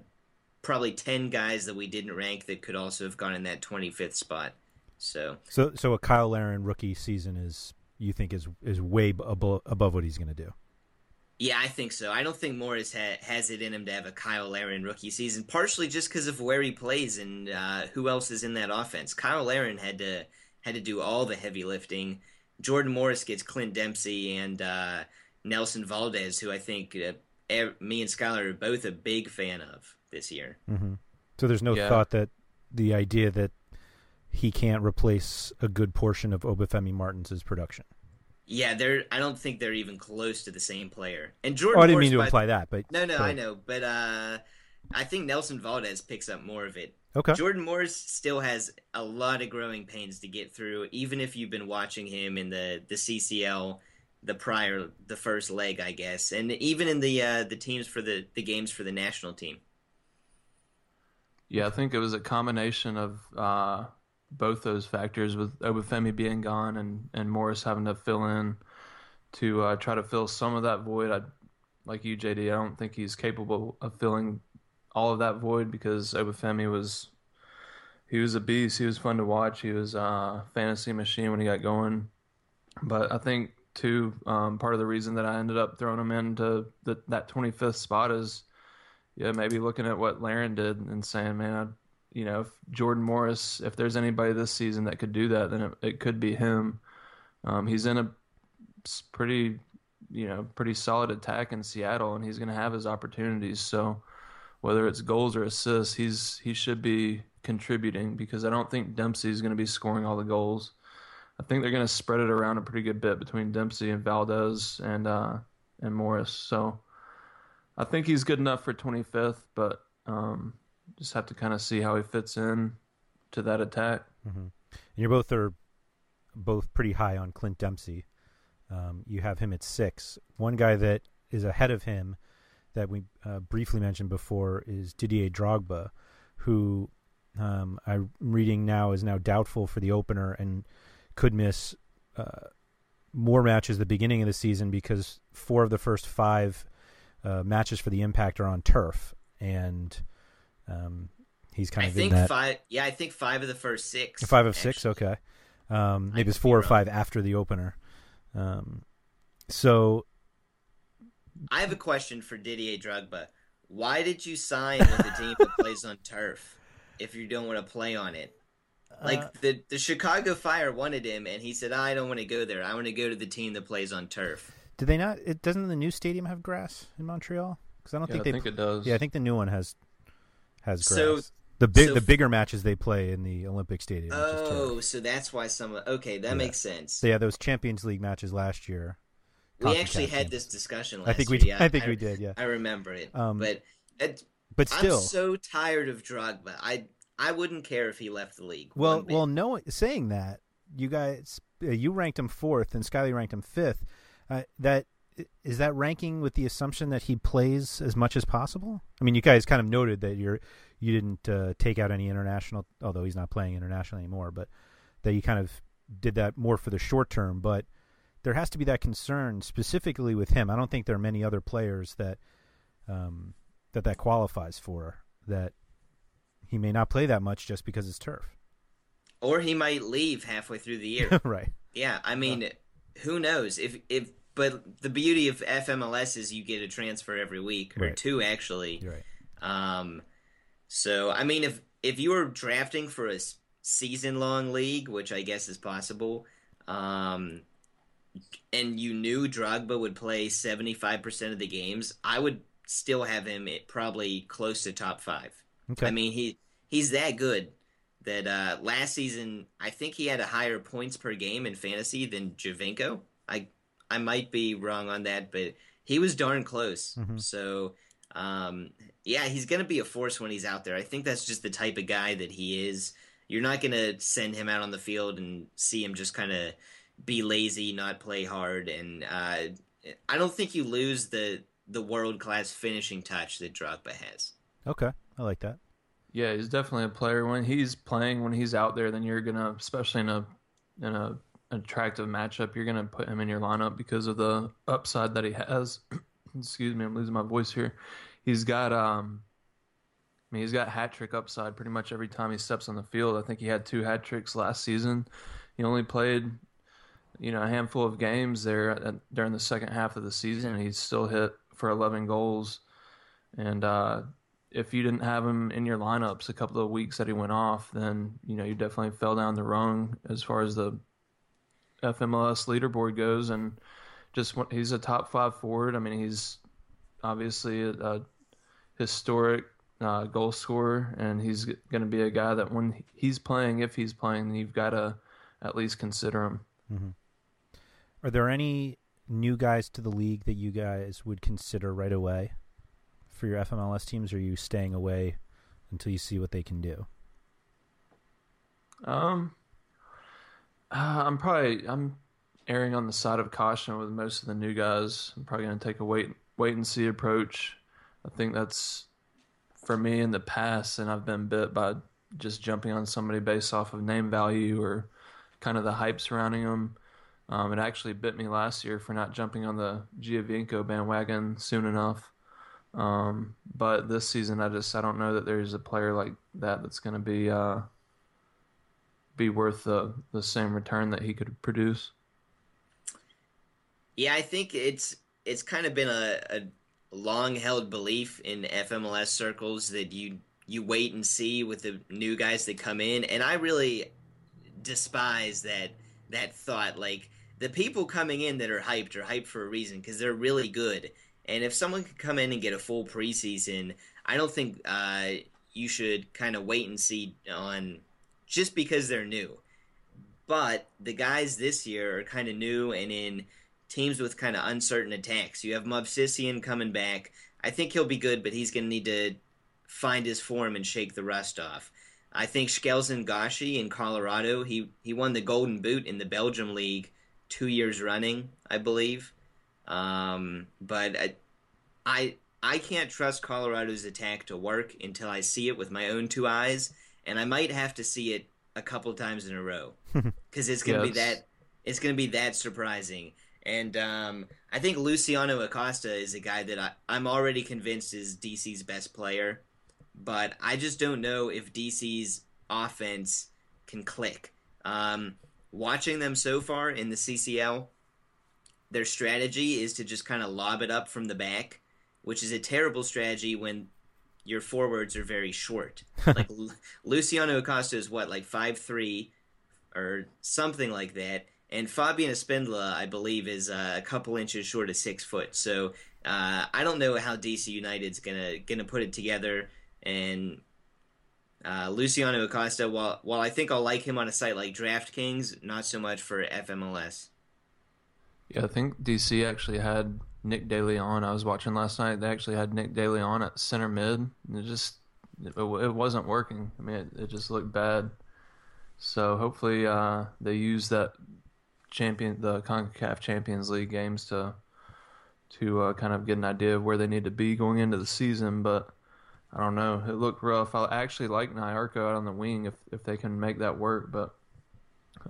probably 10 guys that we didn't rank that could also have gone in that 25th spot. So So so a Cyle Larin rookie season is you think is is way above above what he's going to do. Yeah, I think so. I don't think Morris ha- has it in him to have a Cyle Larin rookie season, partially just because of where he plays and uh, who else is in that offense. Cyle Larin had to had to do all the heavy lifting. Jordan Morris gets Clint Dempsey and uh, Nelson Valdez, who I think uh, me and Skylar are both a big fan of this year. Mm-hmm. So there's no Yeah. thought that the idea that he can't replace a good portion of Obafemi Martins' production. Yeah, they're. I don't think they're even close to the same player. And Jordan. Oh, I didn't Morris, mean to by- imply that, but No, no, but- I know, but uh, I think Nelson Valdez picks up more of it. Okay. Jordan Morris still has a lot of growing pains to get through, even if you've been watching him in the the CCL, the prior, the first leg, I guess, and even in the uh, the teams for the the games for the national team. Yeah, I think it was a combination of uh, both those factors, with Obafemi being gone and, and Morris having to fill in to uh, try to fill some of that void. I, like you, JD, I don't think he's capable of filling all of that void because Obafemi was he was a beast. He was fun to watch. He was a fantasy machine when he got going. But I think too, um, part of the reason that I ended up throwing him into the, that 25th spot is yeah, maybe looking at what Larin did and saying, man, I, you know, if Jordan Morris, if there's anybody this season that could do that, then it, it could be him. Um, he's in a pretty, you know, pretty solid attack in Seattle, and he's going to have his opportunities. So whether it's goals or assists, he's he should be contributing because I don't think Dempsey's going to be scoring all the goals. I think they're going to spread it around a pretty good bit between Dempsey and Valdez and uh, and Morris. So. I think he's good enough for 25th, but um, just have to kind of see how he fits in to that attack. Mm-hmm. And you both are both pretty high on Clint Dempsey. Um, you have him at six. One guy that is ahead of him that we uh, briefly mentioned before is Didier Drogba, who um, I'm reading now is now doubtful for the opener and could miss uh, more matches at the beginning of the season because four of the first five uh, matches for the Impact are on turf, and um, he's kind of I think five. Yeah, I think five of the first six. five of six. Okay, um, maybe it's four or five after the opener. Um, so I have a question for Didier Drogba. Why did you sign with a team that plays on turf if you don't want to play on it? Like Uh, the the Chicago Fire wanted him, and he said, "I don't want to go there. I want to go to the team that plays on turf." Do they not? It doesn't the new stadium have grass in Montreal? Because I don't Yeah, think I they. think it does. Yeah, I think the new one has has grass. So- the big so the bigger matches they play in the Olympic Stadium. Oh, so that's why some. Okay, that Yeah. makes sense. So yeah, those Champions League matches last year. we actually had games. this discussion last I think we year. did- Yeah, I think we did, yeah. I remember it. Um, but it, But still, I'm so tired of Drogba. I I wouldn't care if he left the league. Well, well, no. Saying that, you guys, uh, you ranked him fourth, and Skyly ranked him fifth. Uh, that is that ranking with the assumption that he plays as much as possible. I mean, you guys kind of noted that you're you didn't uh, take out any international, although he's not playing international anymore, but that you kind of did that more for the short term. But there has to be that concern specifically with him. I don't think there are many other players that um, that that qualifies for that he may not play that much just because it's turf. or he might leave halfway through the year. right. Yeah, I mean, who knows? If if but the beauty of FMLS is you get a transfer every week or Right. two actually. Right. Um, so I mean, if if you were drafting for a season long league, which I guess is possible, um, and you knew Drogba would play seventy five percent of the games, I would still have him at probably close to top five. Okay. I mean, he he's that good that uh, last season I think he had a higher points per game in fantasy than Giovinco. I I might be wrong on that, but he was darn close. Mhm. So Um, yeah, he's going to be a force when he's out there. I think that's just the type of guy that he is. You're not going to send him out on the field and see him just kind of be lazy, not play hard, and uh, I don't think you lose the the world class finishing touch that Drogba has. Okay, I like that. Yeah, he's definitely a player. When he's playing, when he's out there, then you're gonna, especially in a in a attractive matchup, you're gonna put him in your lineup because of the upside that he has. Excuse me, I'm losing my voice here. He's got um, I mean, he's got hat trick upside pretty much every time he steps on the field. I think he had two hat tricks last season. He only played, you know, a handful of games there during the second half of the season. And he still hit for 11 goals. And uh, if you didn't have him in your lineups a couple of weeks that he went off, then you know you definitely fell down the rung as far as the FMLS leaderboard goes. And just he's a top five forward. I mean, he's obviously a, a historic uh, goal scorer, and he's going to be a guy that when he's playing, if he's playing, you've got to at least consider him. Mm-hmm. Are there any new guys to the league that you guys would consider right away for your FMLS teams? Or are you staying away until you see what they can do? Um, uh, I'm probably I'm erring on the side of caution with most of the new guys. I'm probably going to take a wait wait and see approach. I think that's for me in the past, and I've been bit by just jumping on somebody based off of name value or kind of the hype surrounding them. Um, it actually bit me last year for not jumping on the Giovinco bandwagon soon enough. Um, but this season, I just I don't know that there's a player like that that's going to be uh, be worth the the same return that he could produce. Yeah, I think it's it's kind of been a, a long held belief in FMLS circles that you you wait and see with the new guys that come in, and I really despise that that thought. Like the people coming in that are hyped are hyped for a reason because they're really good. And if someone could come in and get a full preseason, I don't think uh, you should kind of wait and see on just because they're new. But the guys this year are kind of new and in teams with kind of uncertain attacks. You have Movsisyan coming back. I think he'll be good, but he's going to need to find his form and shake the rust off. I think Shkelzen Gashi in Colorado, he, he won the Golden Boot in the Belgium League two years running, I believe. Um, but I, I I can't trust Colorado's attack to work until I see it with my own two eyes, and I might have to see it a couple times in a row because it's gonna yes. be that it's gonna be that surprising. And um, I think Luciano Acosta is a guy that I, I'm already convinced is DC's best player, but I just don't know if DC's offense can click. Um, watching them so far in the CCL, their strategy is to just kind of lob it up from the back, which is a terrible strategy when your forwards are very short. like Luciano Acosta is what, like five three, or something like that, and Fabian Espindola, I believe, is uh, a couple inches short of six foot. So uh, I don't know how DC United's gonna gonna put it together. And uh, Luciano Acosta, while while I think I'll like him on a site like DraftKings, not so much for FMLS. Yeah, I think DC actually had Nick Daly on. I was watching last night. They actually had Nick Daly on at center mid. It just it, it wasn't working. I mean, it, it, just looked bad. So hopefully uh, they use that champion the Concacaf Champions League games to to uh, kind of get an idea of where they need to be going into the season. But I don't know. It looked rough. I actually like Nyarko out on the wing if if they can make that work. But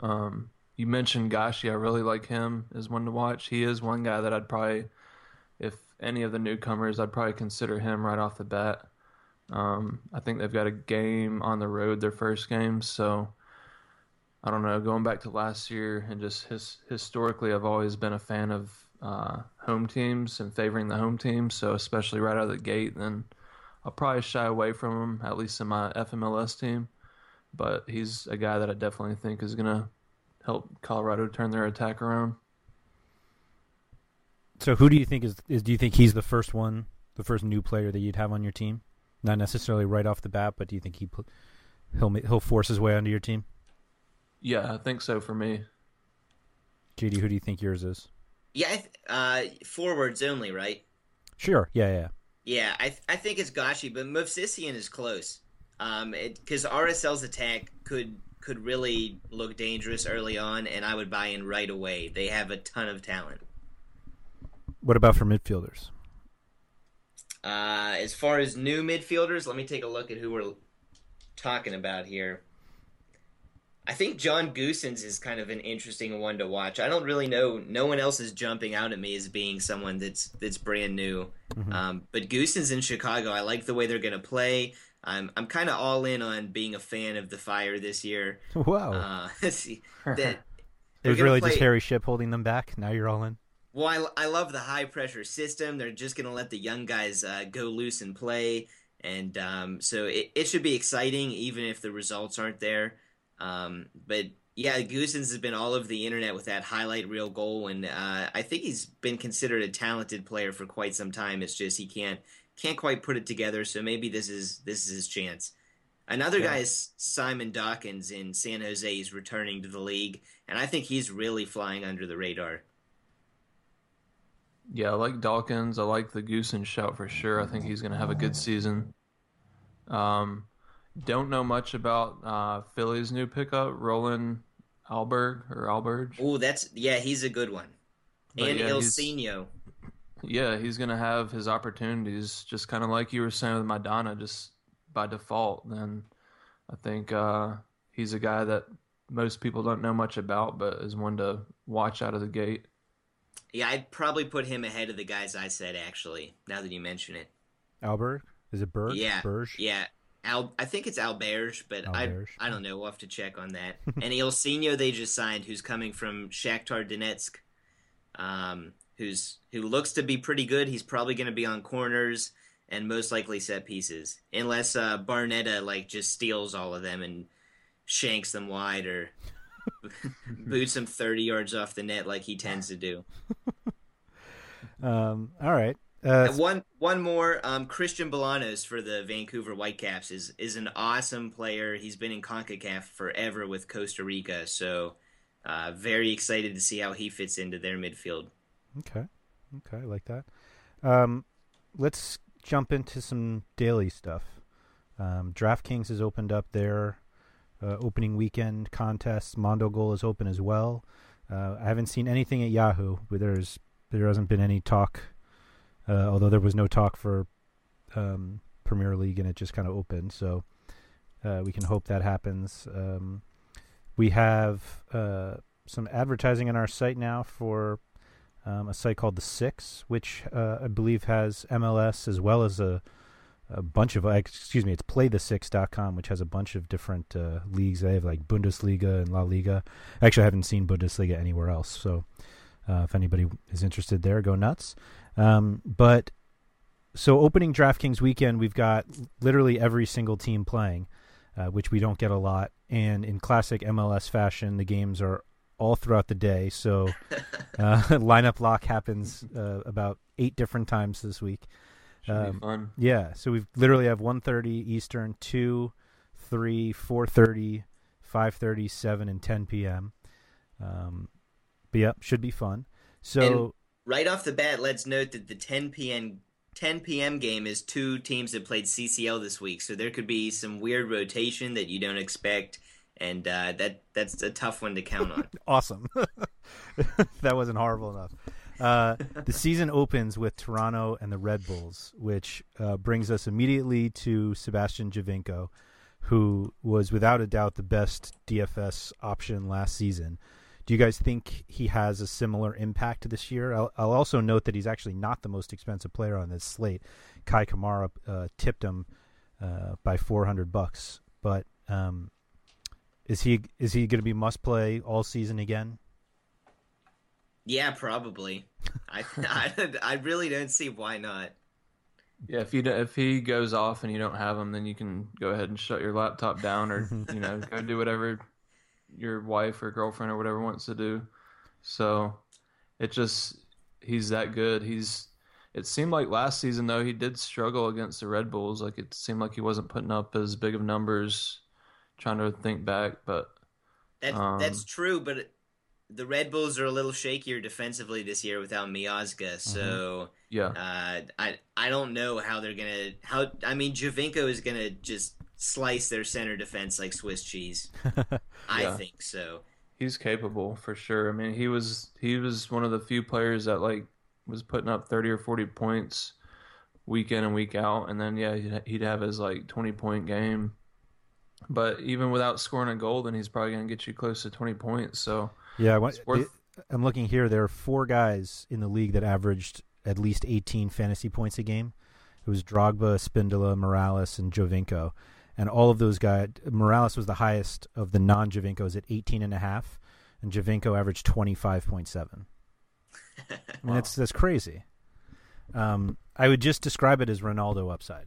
um, you mentioned Gashi. I really like him as one to watch. He is one guy that I'd probably, if any of the newcomers, I'd probably consider him right off the bat. Um, I think they've got a game on the road, their first game, so I don't know, going back to last year and just his, historically, I've always been a fan of uh, home teams and favoring the home team. So especially right out of the gate, then I'll probably shy away from him at least in my FMLS team. But he's a guy that I definitely think is going to help Colorado turn their attack around. So who do you think is, is do you think he's the first one, the first new player that you'd have on your team? Not necessarily right off the bat, but do you think he he'll he'll force his way onto your team? Yeah, I think so for me. JD, who do you think yours is? Yeah, uh, forwards only, right? Sure. Yeah, yeah. Yeah, I th- I think it's Gashi, but Movsisyan is close. Um, because RSL's attack could could really look dangerous early on, and I would buy in right away. They have a ton of talent. What about for midfielders? Uh, as far as new midfielders, let me take a look at who we're talking about here. I think John Goossens is kind of an interesting one to watch. I don't really know. No one else is jumping out at me as being someone that's that's brand new. Mm-hmm. Um, but Goossens in Chicago, I like the way they're going to play. I'm I'm kind of all in on being a fan of the Fire this year. Wow. Uh, see, that it was really play... just Harry Shipp holding them back. Now you're all in. Well, I, I love the high pressure system. They're just going to let the young guys uh, go loose and play, and um, so it, it should be exciting, even if the results aren't there. Um, but yeah, Goossens has been all over the internet with that highlight reel goal, and uh, I think he's been considered a talented player for quite some time. It's just he can't can't quite put it together. So maybe this is this is his chance. Another yeah. guy is Simon Dawkins in San Jose. He's returning to the league, and I think he's really flying under the radar. Yeah, I like Dawkins. I like the Goossens shout for sure. I think he's going to have a good season. Um, don't know much about uh, Philly's new pickup, Roland Alberg or Alberg. Oh, that's yeah, he's a good one. But and yeah, Ilsinho. Yeah, he's gonna have his opportunities, just kind of like you were saying with Maidana, just by default. Then I think uh, he's a guy that most people don't know much about, but is one to watch out of the gate. Yeah, I'd probably put him ahead of the guys I said. Actually, now that you mention it, Albert is it Berg? Yeah, Berg? Yeah, Al, I think it's Alberge, but Alberge. I I don't know. We'll have to check on that. and Ilsinho they just signed, who's coming from Shakhtar Donetsk, um, who's who looks to be pretty good. He's probably going to be on corners and most likely set pieces, unless uh, Barnetta like just steals all of them and shanks them wide or boots them thirty yards off the net like he tends to do. Um, all right. Uh, one one more. Um, Christian Bolanos for the Vancouver Whitecaps is is an awesome player. He's been in Concacaf forever with Costa Rica, so uh, very excited to see how he fits into their midfield. Okay, okay, I like that. Um, let's jump into some daily stuff. Um, DraftKings has opened up their uh, opening weekend contest. Mondogoal is open as well. Uh, I haven't seen anything at Yahoo, there's there hasn't been any talk uh, although there was no talk for um, Premier League and it just kind of opened. So uh, we can hope that happens. Um, we have uh, some advertising on our site now for um, a site called The Six, which uh, I believe has MLS as well as a, a bunch of, excuse me, it's playthesix.com, which has a bunch of different uh, leagues. They have like Bundesliga and La Liga. Actually, I haven't seen Bundesliga anywhere else. So uh, if anybody is interested there, go nuts. Um, but so opening DraftKings weekend, we've got literally every single team playing, uh, which we don't get a lot. And in classic MLS fashion, the games are all throughout the day. So uh, lineup lock happens uh, about eight different times this week. Um, fun. Yeah, so we've literally have 1.30 Eastern, 2, 3, 4.30, 5.30, 7, and 10 p.m. Um, but yeah, should be fun. So and right off the bat, let's note that the 10 p.m. 10 p.m. game is two teams that played CCL this week, so there could be some weird rotation that you don't expect, and uh, that that's a tough one to count on. awesome, that wasn't horrible enough. Uh, the season opens with Toronto and the Red Bulls, which uh, brings us immediately to Sebastian Giovinco, who was without a doubt the best DFS option last season. Do you guys think he has a similar impact this year? I'll, I'll also note that he's actually not the most expensive player on this slate. Kei Kamara uh, tipped him uh, by 400 bucks, but um, is he is he going to be must play all season again? Yeah, probably. I, I I really don't see why not. Yeah, if you if he goes off and you don't have him, then you can go ahead and shut your laptop down, or you know, go do whatever your wife or girlfriend or whatever wants to do. So it just he's that good. He's it seemed like last season though he did struggle against the Red Bulls. Like it seemed like he wasn't putting up as big of numbers. Trying to think back, but that um, that's true. But the Red Bulls are a little shakier defensively this year without Miazga, so Yeah. uh, I I don't know how they're gonna how I mean Giovinco is gonna just slice their center defense like Swiss cheese. I Yeah. think so. He's capable for sure. I mean, he was he was one of the few players that like was putting up 30 or 40 points week in and week out and then yeah, he'd, he'd have his like 20 point game. But even without scoring a goal, then he's probably going to get you close to 20 points. So Yeah, I want, It's worth- I'm looking here. There are four guys in the league that averaged at least 18 fantasy points a game. It was Drogba, Spindola, Morales, and Giovinco. And all of those guys, Morales was the highest of the non-Giovincos at 18 and a half, and Giovinco averaged 25.7. I mean, that's that's crazy. Um, I would just describe it as Ronaldo upside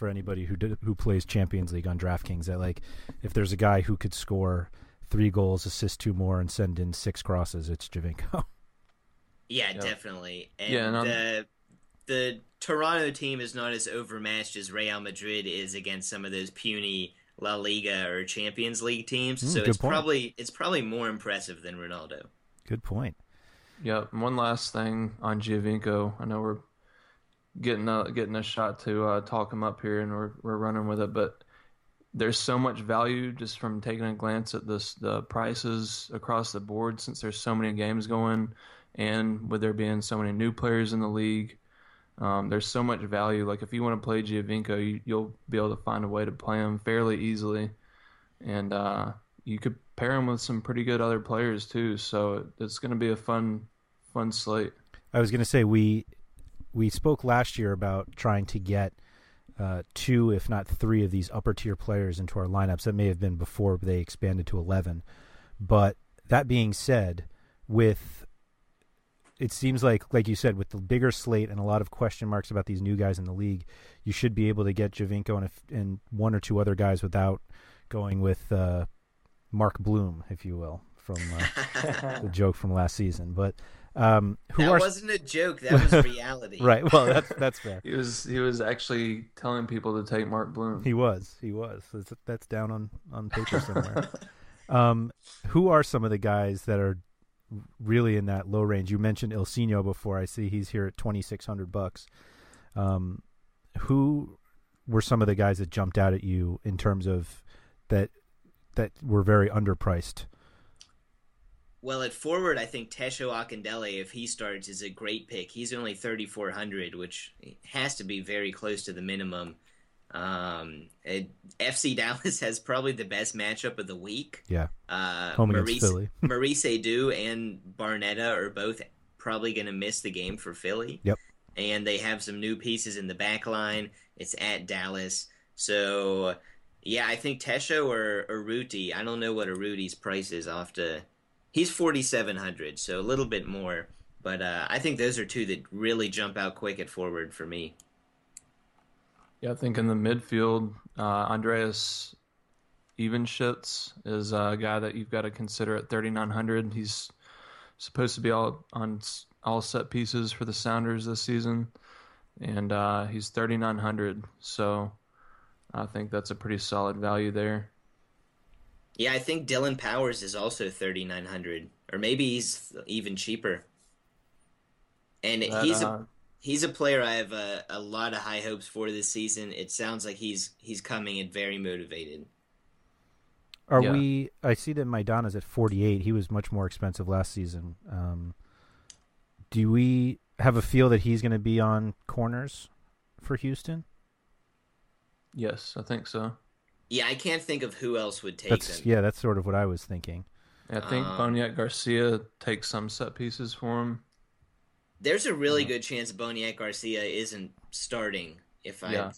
for anybody who did, who plays Champions League on DraftKings. That like, if there's a guy who could score three goals, assist two more, and send in six crosses, it's Giovinco. Yeah, Yep. definitely. And Yeah, and I'm- the the Toronto team is not as overmatched as Real Madrid is against some of those puny La Liga or Champions League teams. Mm, so it's point. probably it's probably more impressive than Ronaldo. Good point. Yeah, one last thing on Giovinco. I know we're getting a getting a shot to uh, talk him up here, and we're we're running with it, but there's so much value just from taking a glance at this the prices across the board since there's so many games going, and with there being so many new players in the league. Um, there's so much value. Like if you want to play Giovinco, you, you'll be able to find a way to play him fairly easily, and uh, you could pair him with some pretty good other players too. So it's going to be a fun, fun slate. I was going to say we we spoke last year about trying to get uh, two, if not three, of these upper tier players into our lineups. That may have been before they expanded to eleven. But that being said, with it seems like, like you said, with the bigger slate and a lot of question marks about these new guys in the league, you should be able to get Giovinco and, a, and one or two other guys without going with uh, Mark Bloom, if you will, from uh, the joke from last season. But um, who that are wasn't a joke. That was reality. right? Well, that's that's fair. He was he was actually telling people to take Mark Bloom. He was. He was. That's, that's down on on paper somewhere. um, who are some of the guys that are really in that low range? You mentioned Ilsinho before. I see he's here at twenty six hundred bucks. Um, who were some of the guys that jumped out at you in terms of that that were very underpriced? Well, at forward, I think Tesho Akindele, if he starts, is a great pick. He's only 3,400, which has to be very close to the minimum. Um, it, FC Dallas has probably the best matchup of the week. Yeah, Uh, Home against Maurice, Philly. Maurice Edu and Barnetta are both probably going to miss the game for Philly. Yep. And they have some new pieces in the back line. It's at Dallas. So, yeah, I think Tesho or, or Ruti. I don't know what a Ruti's price is off to. He's 4,700, so a little bit more. But uh, I think those are two that really jump out quick at forward for me. Yeah, I think in the midfield, uh, Andreas Ivanschitz is a guy that you've got to consider at 3,900. He's supposed to be all on all set pieces for the Sounders this season, and uh, he's 3,900. So I think that's a pretty solid value there. Yeah, I think Dillon Powers is also 3,900, or maybe he's even cheaper. And That, he's uh, a he's a player I have a, a lot of high hopes for this season. It sounds like he's he's coming in very motivated. Are Yeah. we? I see that Maidana's at forty eight. He was much more expensive last season. Um, do we have a feel that he's going to be on corners for Houston? Yes, I think so. Yeah, I can't think of who else would take That's them. yeah. That's sort of what I was thinking. I think Um, Boniek Garcia takes some set pieces for him. There's a really good chance Boniek Garcia isn't starting. If I Yeah.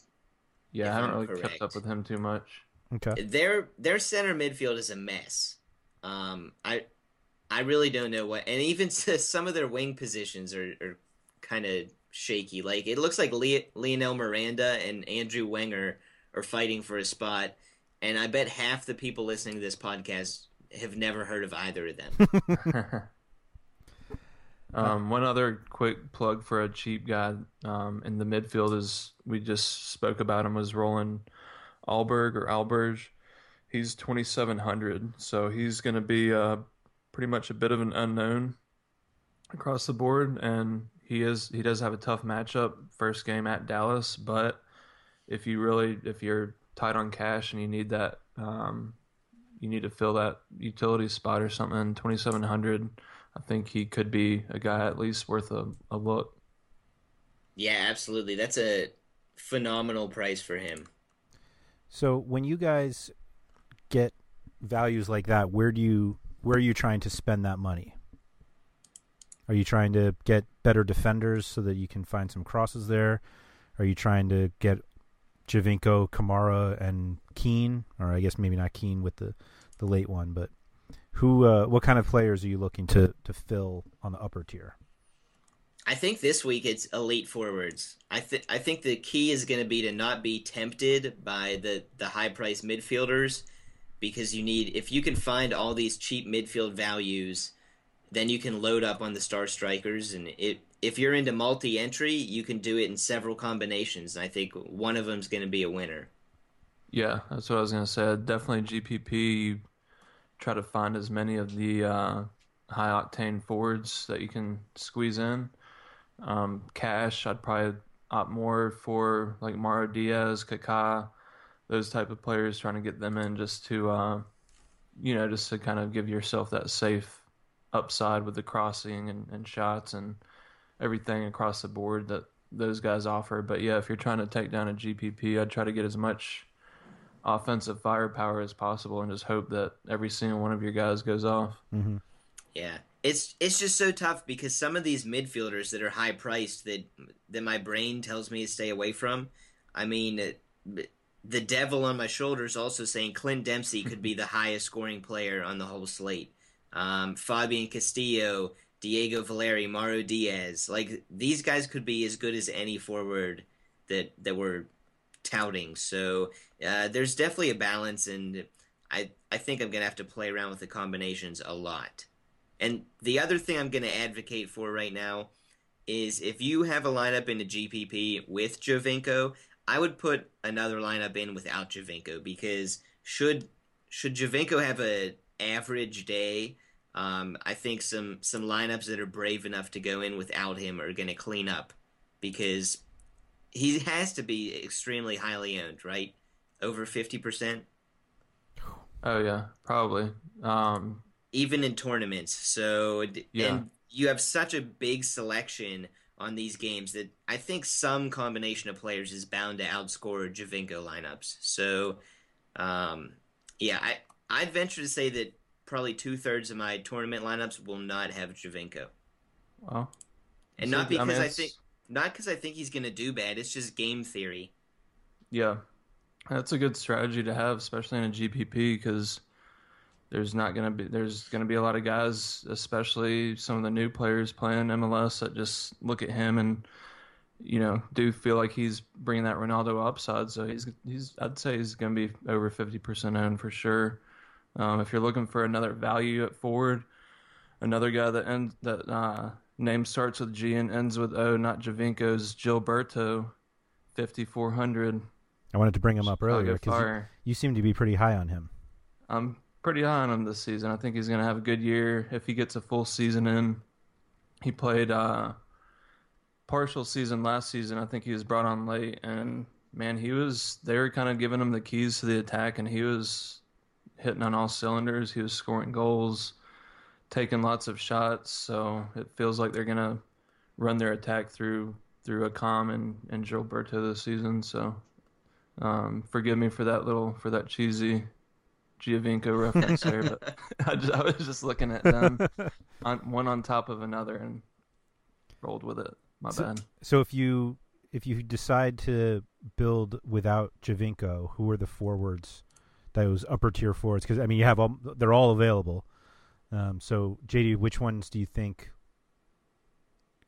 Yeah, if I haven't I'm really kept up with him too much. Okay. their their center midfield is a mess. Um, I I really don't know what, and even some of their wing positions are, are kind of shaky. Like it looks like Le- Leonel Miranda and Andrew Wenger are fighting for a spot, and I bet half the people listening to this podcast have never heard of either of them. Um, one other quick plug for a cheap guy um, in the midfield is we just spoke about him was Roland Alberg or Alberg. He's twenty seven hundred, so he's going to be a pretty much a bit of an unknown across the board, and he is he does have a tough matchup first game at Dallas. But if you really if you're tight on cash and you need that um, you need to fill that utility spot or something, twenty seven hundred. I think he could be a guy at least worth a, a look. Yeah, absolutely. That's a phenomenal price for him. So when you guys get values like that, where do you where are you trying to spend that money? Are you trying to get better defenders so that you can find some crosses there? Are you trying to get Giovinco, Kamara, and Keane, or I guess maybe not Keane with the, the late one, but who? Uh, what kind of players are you looking to to fill on the upper tier? I think this week it's elite forwards. I think I think the key is going to be to not be tempted by the the high price midfielders because you need if you can find all these cheap midfield values, then you can load up on the star strikers and it if you're into multi entry, you can do it in several combinations. I think one of them is going to be a winner. Yeah, that's what I was going to say. Definitely GPP. You try to find as many of the uh, high octane forwards that you can squeeze in. Um, cash, I'd probably opt more for like Mauro Diaz, Kaká, those type of players, trying to get them in just to, uh, you know, just to kind of give yourself that safe upside with the crossing and, and shots and everything across the board that those guys offer. But yeah, if you're trying to take down a GPP, I'd try to get as much offensive firepower as possible and just hope that every single one of your guys goes off. Mm-hmm. Yeah, it's it's just so tough because some of these midfielders that are high priced that that my brain tells me to stay away from. I mean, the devil on my shoulder is also saying Clint Dempsey could be the highest scoring player on the whole slate. Um, Fabian Castillo, Diego Valeri, Mauro Diaz, like these guys could be as good as any forward that that we're touting. So uh, there's definitely a balance, and I I think I'm gonna have to play around with the combinations a lot. And the other thing I'm gonna advocate for right now is if you have a lineup in a GPP with Giovinco, I would put another lineup in without Giovinco because should should Giovinco have a average day um, I think some some lineups that are brave enough to go in without him are going to clean up because he has to be extremely highly owned, right? Over fifty percent. Oh yeah, probably. Um, Even in tournaments, so Yeah. and you have such a big selection on these games that I think some combination of players is bound to outscore Giovinco lineups. So, um, yeah, I I'd venture to say that probably two thirds of my tournament lineups will not have Giovinco, well, and So, not I because mean, I, think not because I think he's going to do bad. It's just game theory. yeah, that's a good strategy to have, especially in a GPP, because there's not gonna be there's gonna be a lot of guys, especially some of the new players playing MLS, that just look at him and you know do feel like he's bringing that Ronaldo upside. So he's he's I'd say he's gonna be over fifty percent owned for sure. Um, if you're looking for another value at forward, another guy that ends that uh, name starts with G and ends with O, not Giovinco's Gilberto, fifty four hundred. I wanted to bring him up earlier because you, you seem to be pretty high on him. I'm pretty high on him this season. I think he's going to have a good year if he gets a full season in. He played uh, partial season last season. I think he was brought on late, and man, he was. They were kind of giving him the keys to the attack, and he was hitting on all cylinders. He was scoring goals, taking lots of shots. So it feels like they're going to run their attack through through Accam and and Gilberto this season. So um, forgive me for that little for that cheesy Giovinco reference there, but I, just, I was just looking at them on one on top of another and rolled with it. My So- bad. So if you if you decide to build without Giovinco, who are the forwards, those upper tier forwards? Because I mean, you have all they're all available. Um, so JD, which ones do you think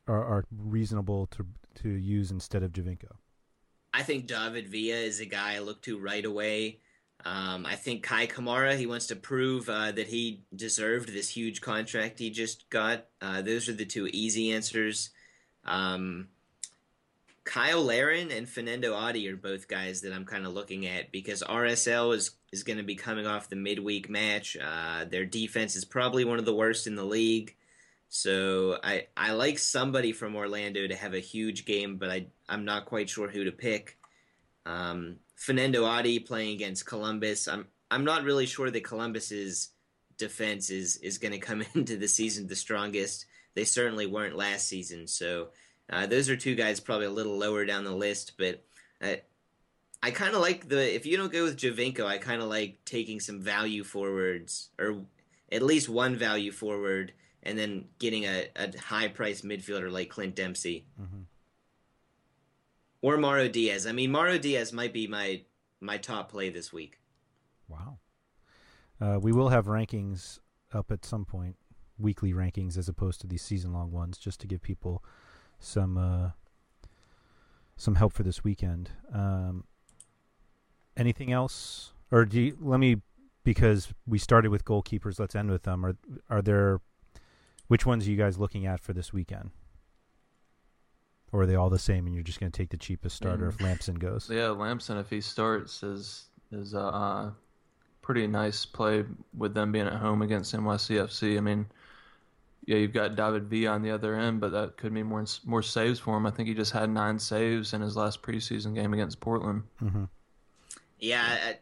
are, are reasonable to to use instead of Giovinco? I think David Villa is a guy I look to right away. Um, I think Kei Kamara, he wants to prove uh, that he deserved this huge contract he just got. Uh, those are the two easy answers. Um, Cyle Larin and Fanendo Adi are both guys that I'm kind of looking at because RSL is is going to be coming off the midweek match. Uh, their defense is probably one of the worst in the league. So I I like somebody from Orlando to have a huge game, but I I'm not quite sure who to pick. Um, Fanendo Adi playing against Columbus. I'm I'm not really sure that Columbus's defense is is going to come into the season the strongest. They certainly weren't last season. So uh, those are two guys probably a little lower down the list, but. Uh, I kind of like the if you don't go with Giovinco, I kind of like taking some value forwards or at least one value forward and then getting a, a high priced midfielder like Clint Dempsey mm-hmm. or Mauro Diaz. I mean, Mauro Diaz might be my my top play this week. Wow. Uh, we will have rankings up at some point, weekly rankings as opposed to these season long ones, just to give people some uh, some help for this weekend. Um, anything else, or do you, let me because we started with goalkeepers. Let's end with them. Are are there which ones are you guys looking at for this weekend? Or are they all the same, and you're just going to take the cheapest starter if Lampson goes? Yeah, Lampson, if he starts, is is a uh, pretty nice play with them being at home against NYCFC. I mean, yeah, you've got David V on the other end, but that could mean more more saves for him. I think he just had nine saves in his last preseason game against Portland. Mm-hmm. Yeah, I,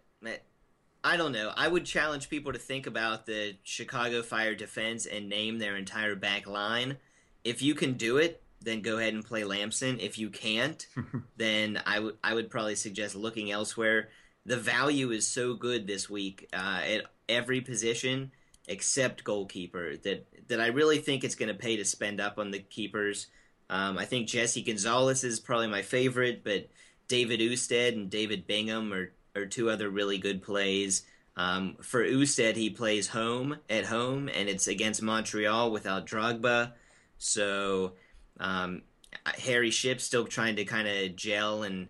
I don't know. I would challenge people to think about the Chicago Fire defense and name their entire back line. If you can do it, then go ahead and play Lampson. If you can't, then I would I would probably suggest looking elsewhere. The value is so good this week uh, at every position except goalkeeper that that I really think it's going to pay to spend up on the keepers. Um, I think Jesse Gonzalez is probably my favorite, but David Ousted and David Bingham are or two other really good plays. Um, for Ousted, he plays home at home, and it's against Montreal without Drogba. So um, Harry Shipp's still trying to kind of gel and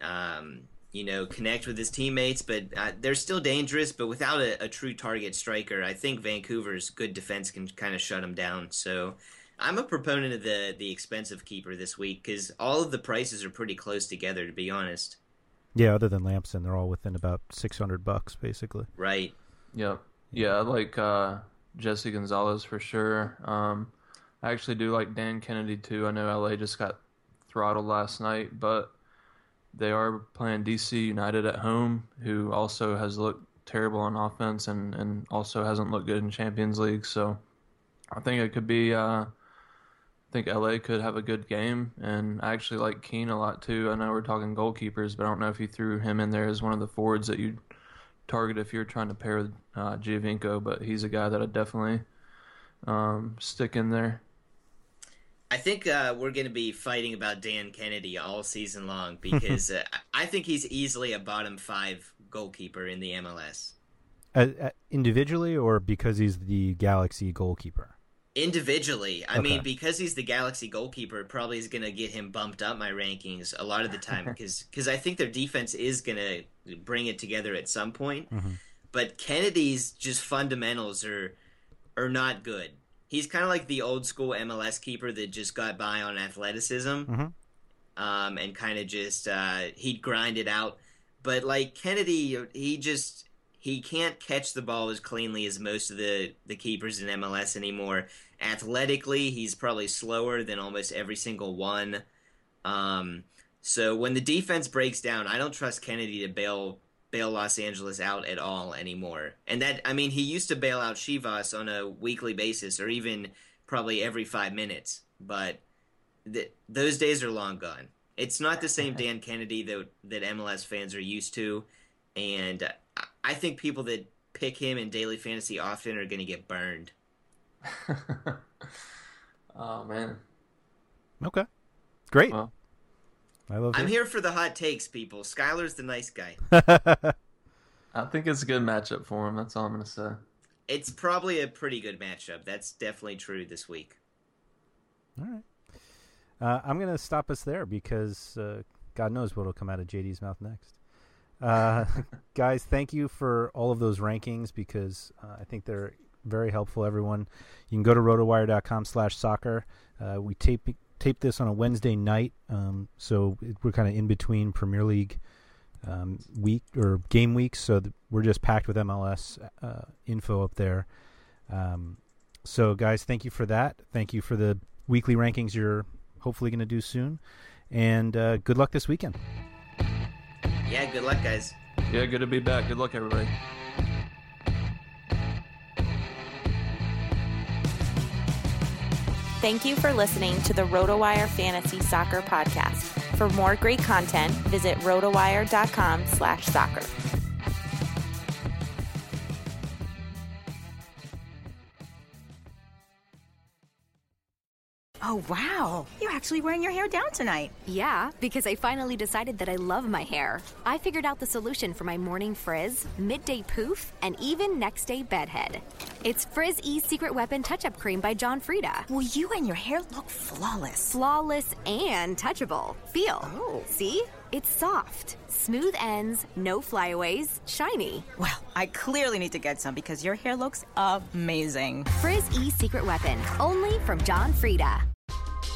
um, you know connect with his teammates, but uh, they're still dangerous. But without a, a, true target striker, I think Vancouver's good defense can kind of shut them down. So. I'm a proponent of the the expensive keeper this week because all of the prices are pretty close together. To be honest, yeah, other than Lampson, they're all within about six hundred bucks, basically. Right. Yeah. Yeah, I like uh, Jesse Gonzalez for sure. Um, I actually do like Dan Kennedy too. I know LA just got throttled last night, but they are playing DC United at home, who also has looked terrible on offense and, and also hasn't looked good in Champions League. So I think it could be uh, I think LA could have a good game, and I actually like Keane a lot too. I know we're talking goalkeepers, but I don't know if you threw him in there as one of the forwards that you'd target if you're trying to pair with uh, Giovinco, but he's a guy that I'd definitely um, stick in there. I think uh, we're going to be fighting about Dan Kennedy all season long because uh, I think he's easily a bottom five goalkeeper in the MLS. Uh, uh, individually, or because he's the Galaxy goalkeeper? individually. I okay. mean, because he's the Galaxy goalkeeper, probably is going to get him bumped up my rankings a lot of the time because because I think their defense is going to bring it together at some point. Mm-hmm. But Kennedy's just fundamentals are are not good. He's kind of like the old school MLS keeper that just got by on athleticism, mm-hmm. um, and kind of just uh, he'd grind it out. But like Kennedy, he just he can't catch the ball as cleanly as most of the, the keepers in MLS anymore. Athletically, he's probably slower than almost every single one. Um, so when the defense breaks down, I don't trust Kennedy to bail bail Los Angeles out at all anymore. And that I mean, he used to bail out Chivas on a weekly basis, or even probably every five minutes. But th- those days are long gone. It's not the same Dan Kennedy that that MLS fans are used to, and I think people that pick him in daily fantasy often are going to get burned. oh man. Okay. Great. Well, I love. I'm here for the hot takes, people. Skylar's the nice guy. I think it's a good matchup for him. That's all I'm going to say. It's probably a pretty good matchup. That's definitely true this week. All right. Uh, I'm going to stop us there because uh, God knows what will come out of JD's mouth next. Uh, guys, thank you for all of those rankings because uh, I think they're very helpful. Everyone, you can go to rotowire.com slash soccer. Uh, we tape taped this on a Wednesday night, um, so we're kind of in between Premier League um, week or game weeks, so th- we're just packed with MLS uh, info up there. Um, so, guys, thank you for that. Thank you for the weekly rankings you're hopefully going to do soon, and uh, good luck this weekend. Yeah, good luck, guys. Yeah, good to be back. Good luck, everybody. Thank you for listening to the RotoWire Fantasy Soccer Podcast. For more great content, visit rotowire.com slash soccer. Oh, wow. You're actually wearing your hair down tonight. Yeah, because I finally decided that I love my hair. I figured out the solution for my morning frizz, midday poof, and even next day bedhead. It's Frizz E Secret Weapon Touch Up Cream by John Frieda. Will you and your hair look flawless. Flawless and touchable. Feel. Oh. See? It's soft, smooth ends, no flyaways, shiny. Well, I clearly need to get some because your hair looks amazing. Frizz E Secret Weapon, only from John Frieda.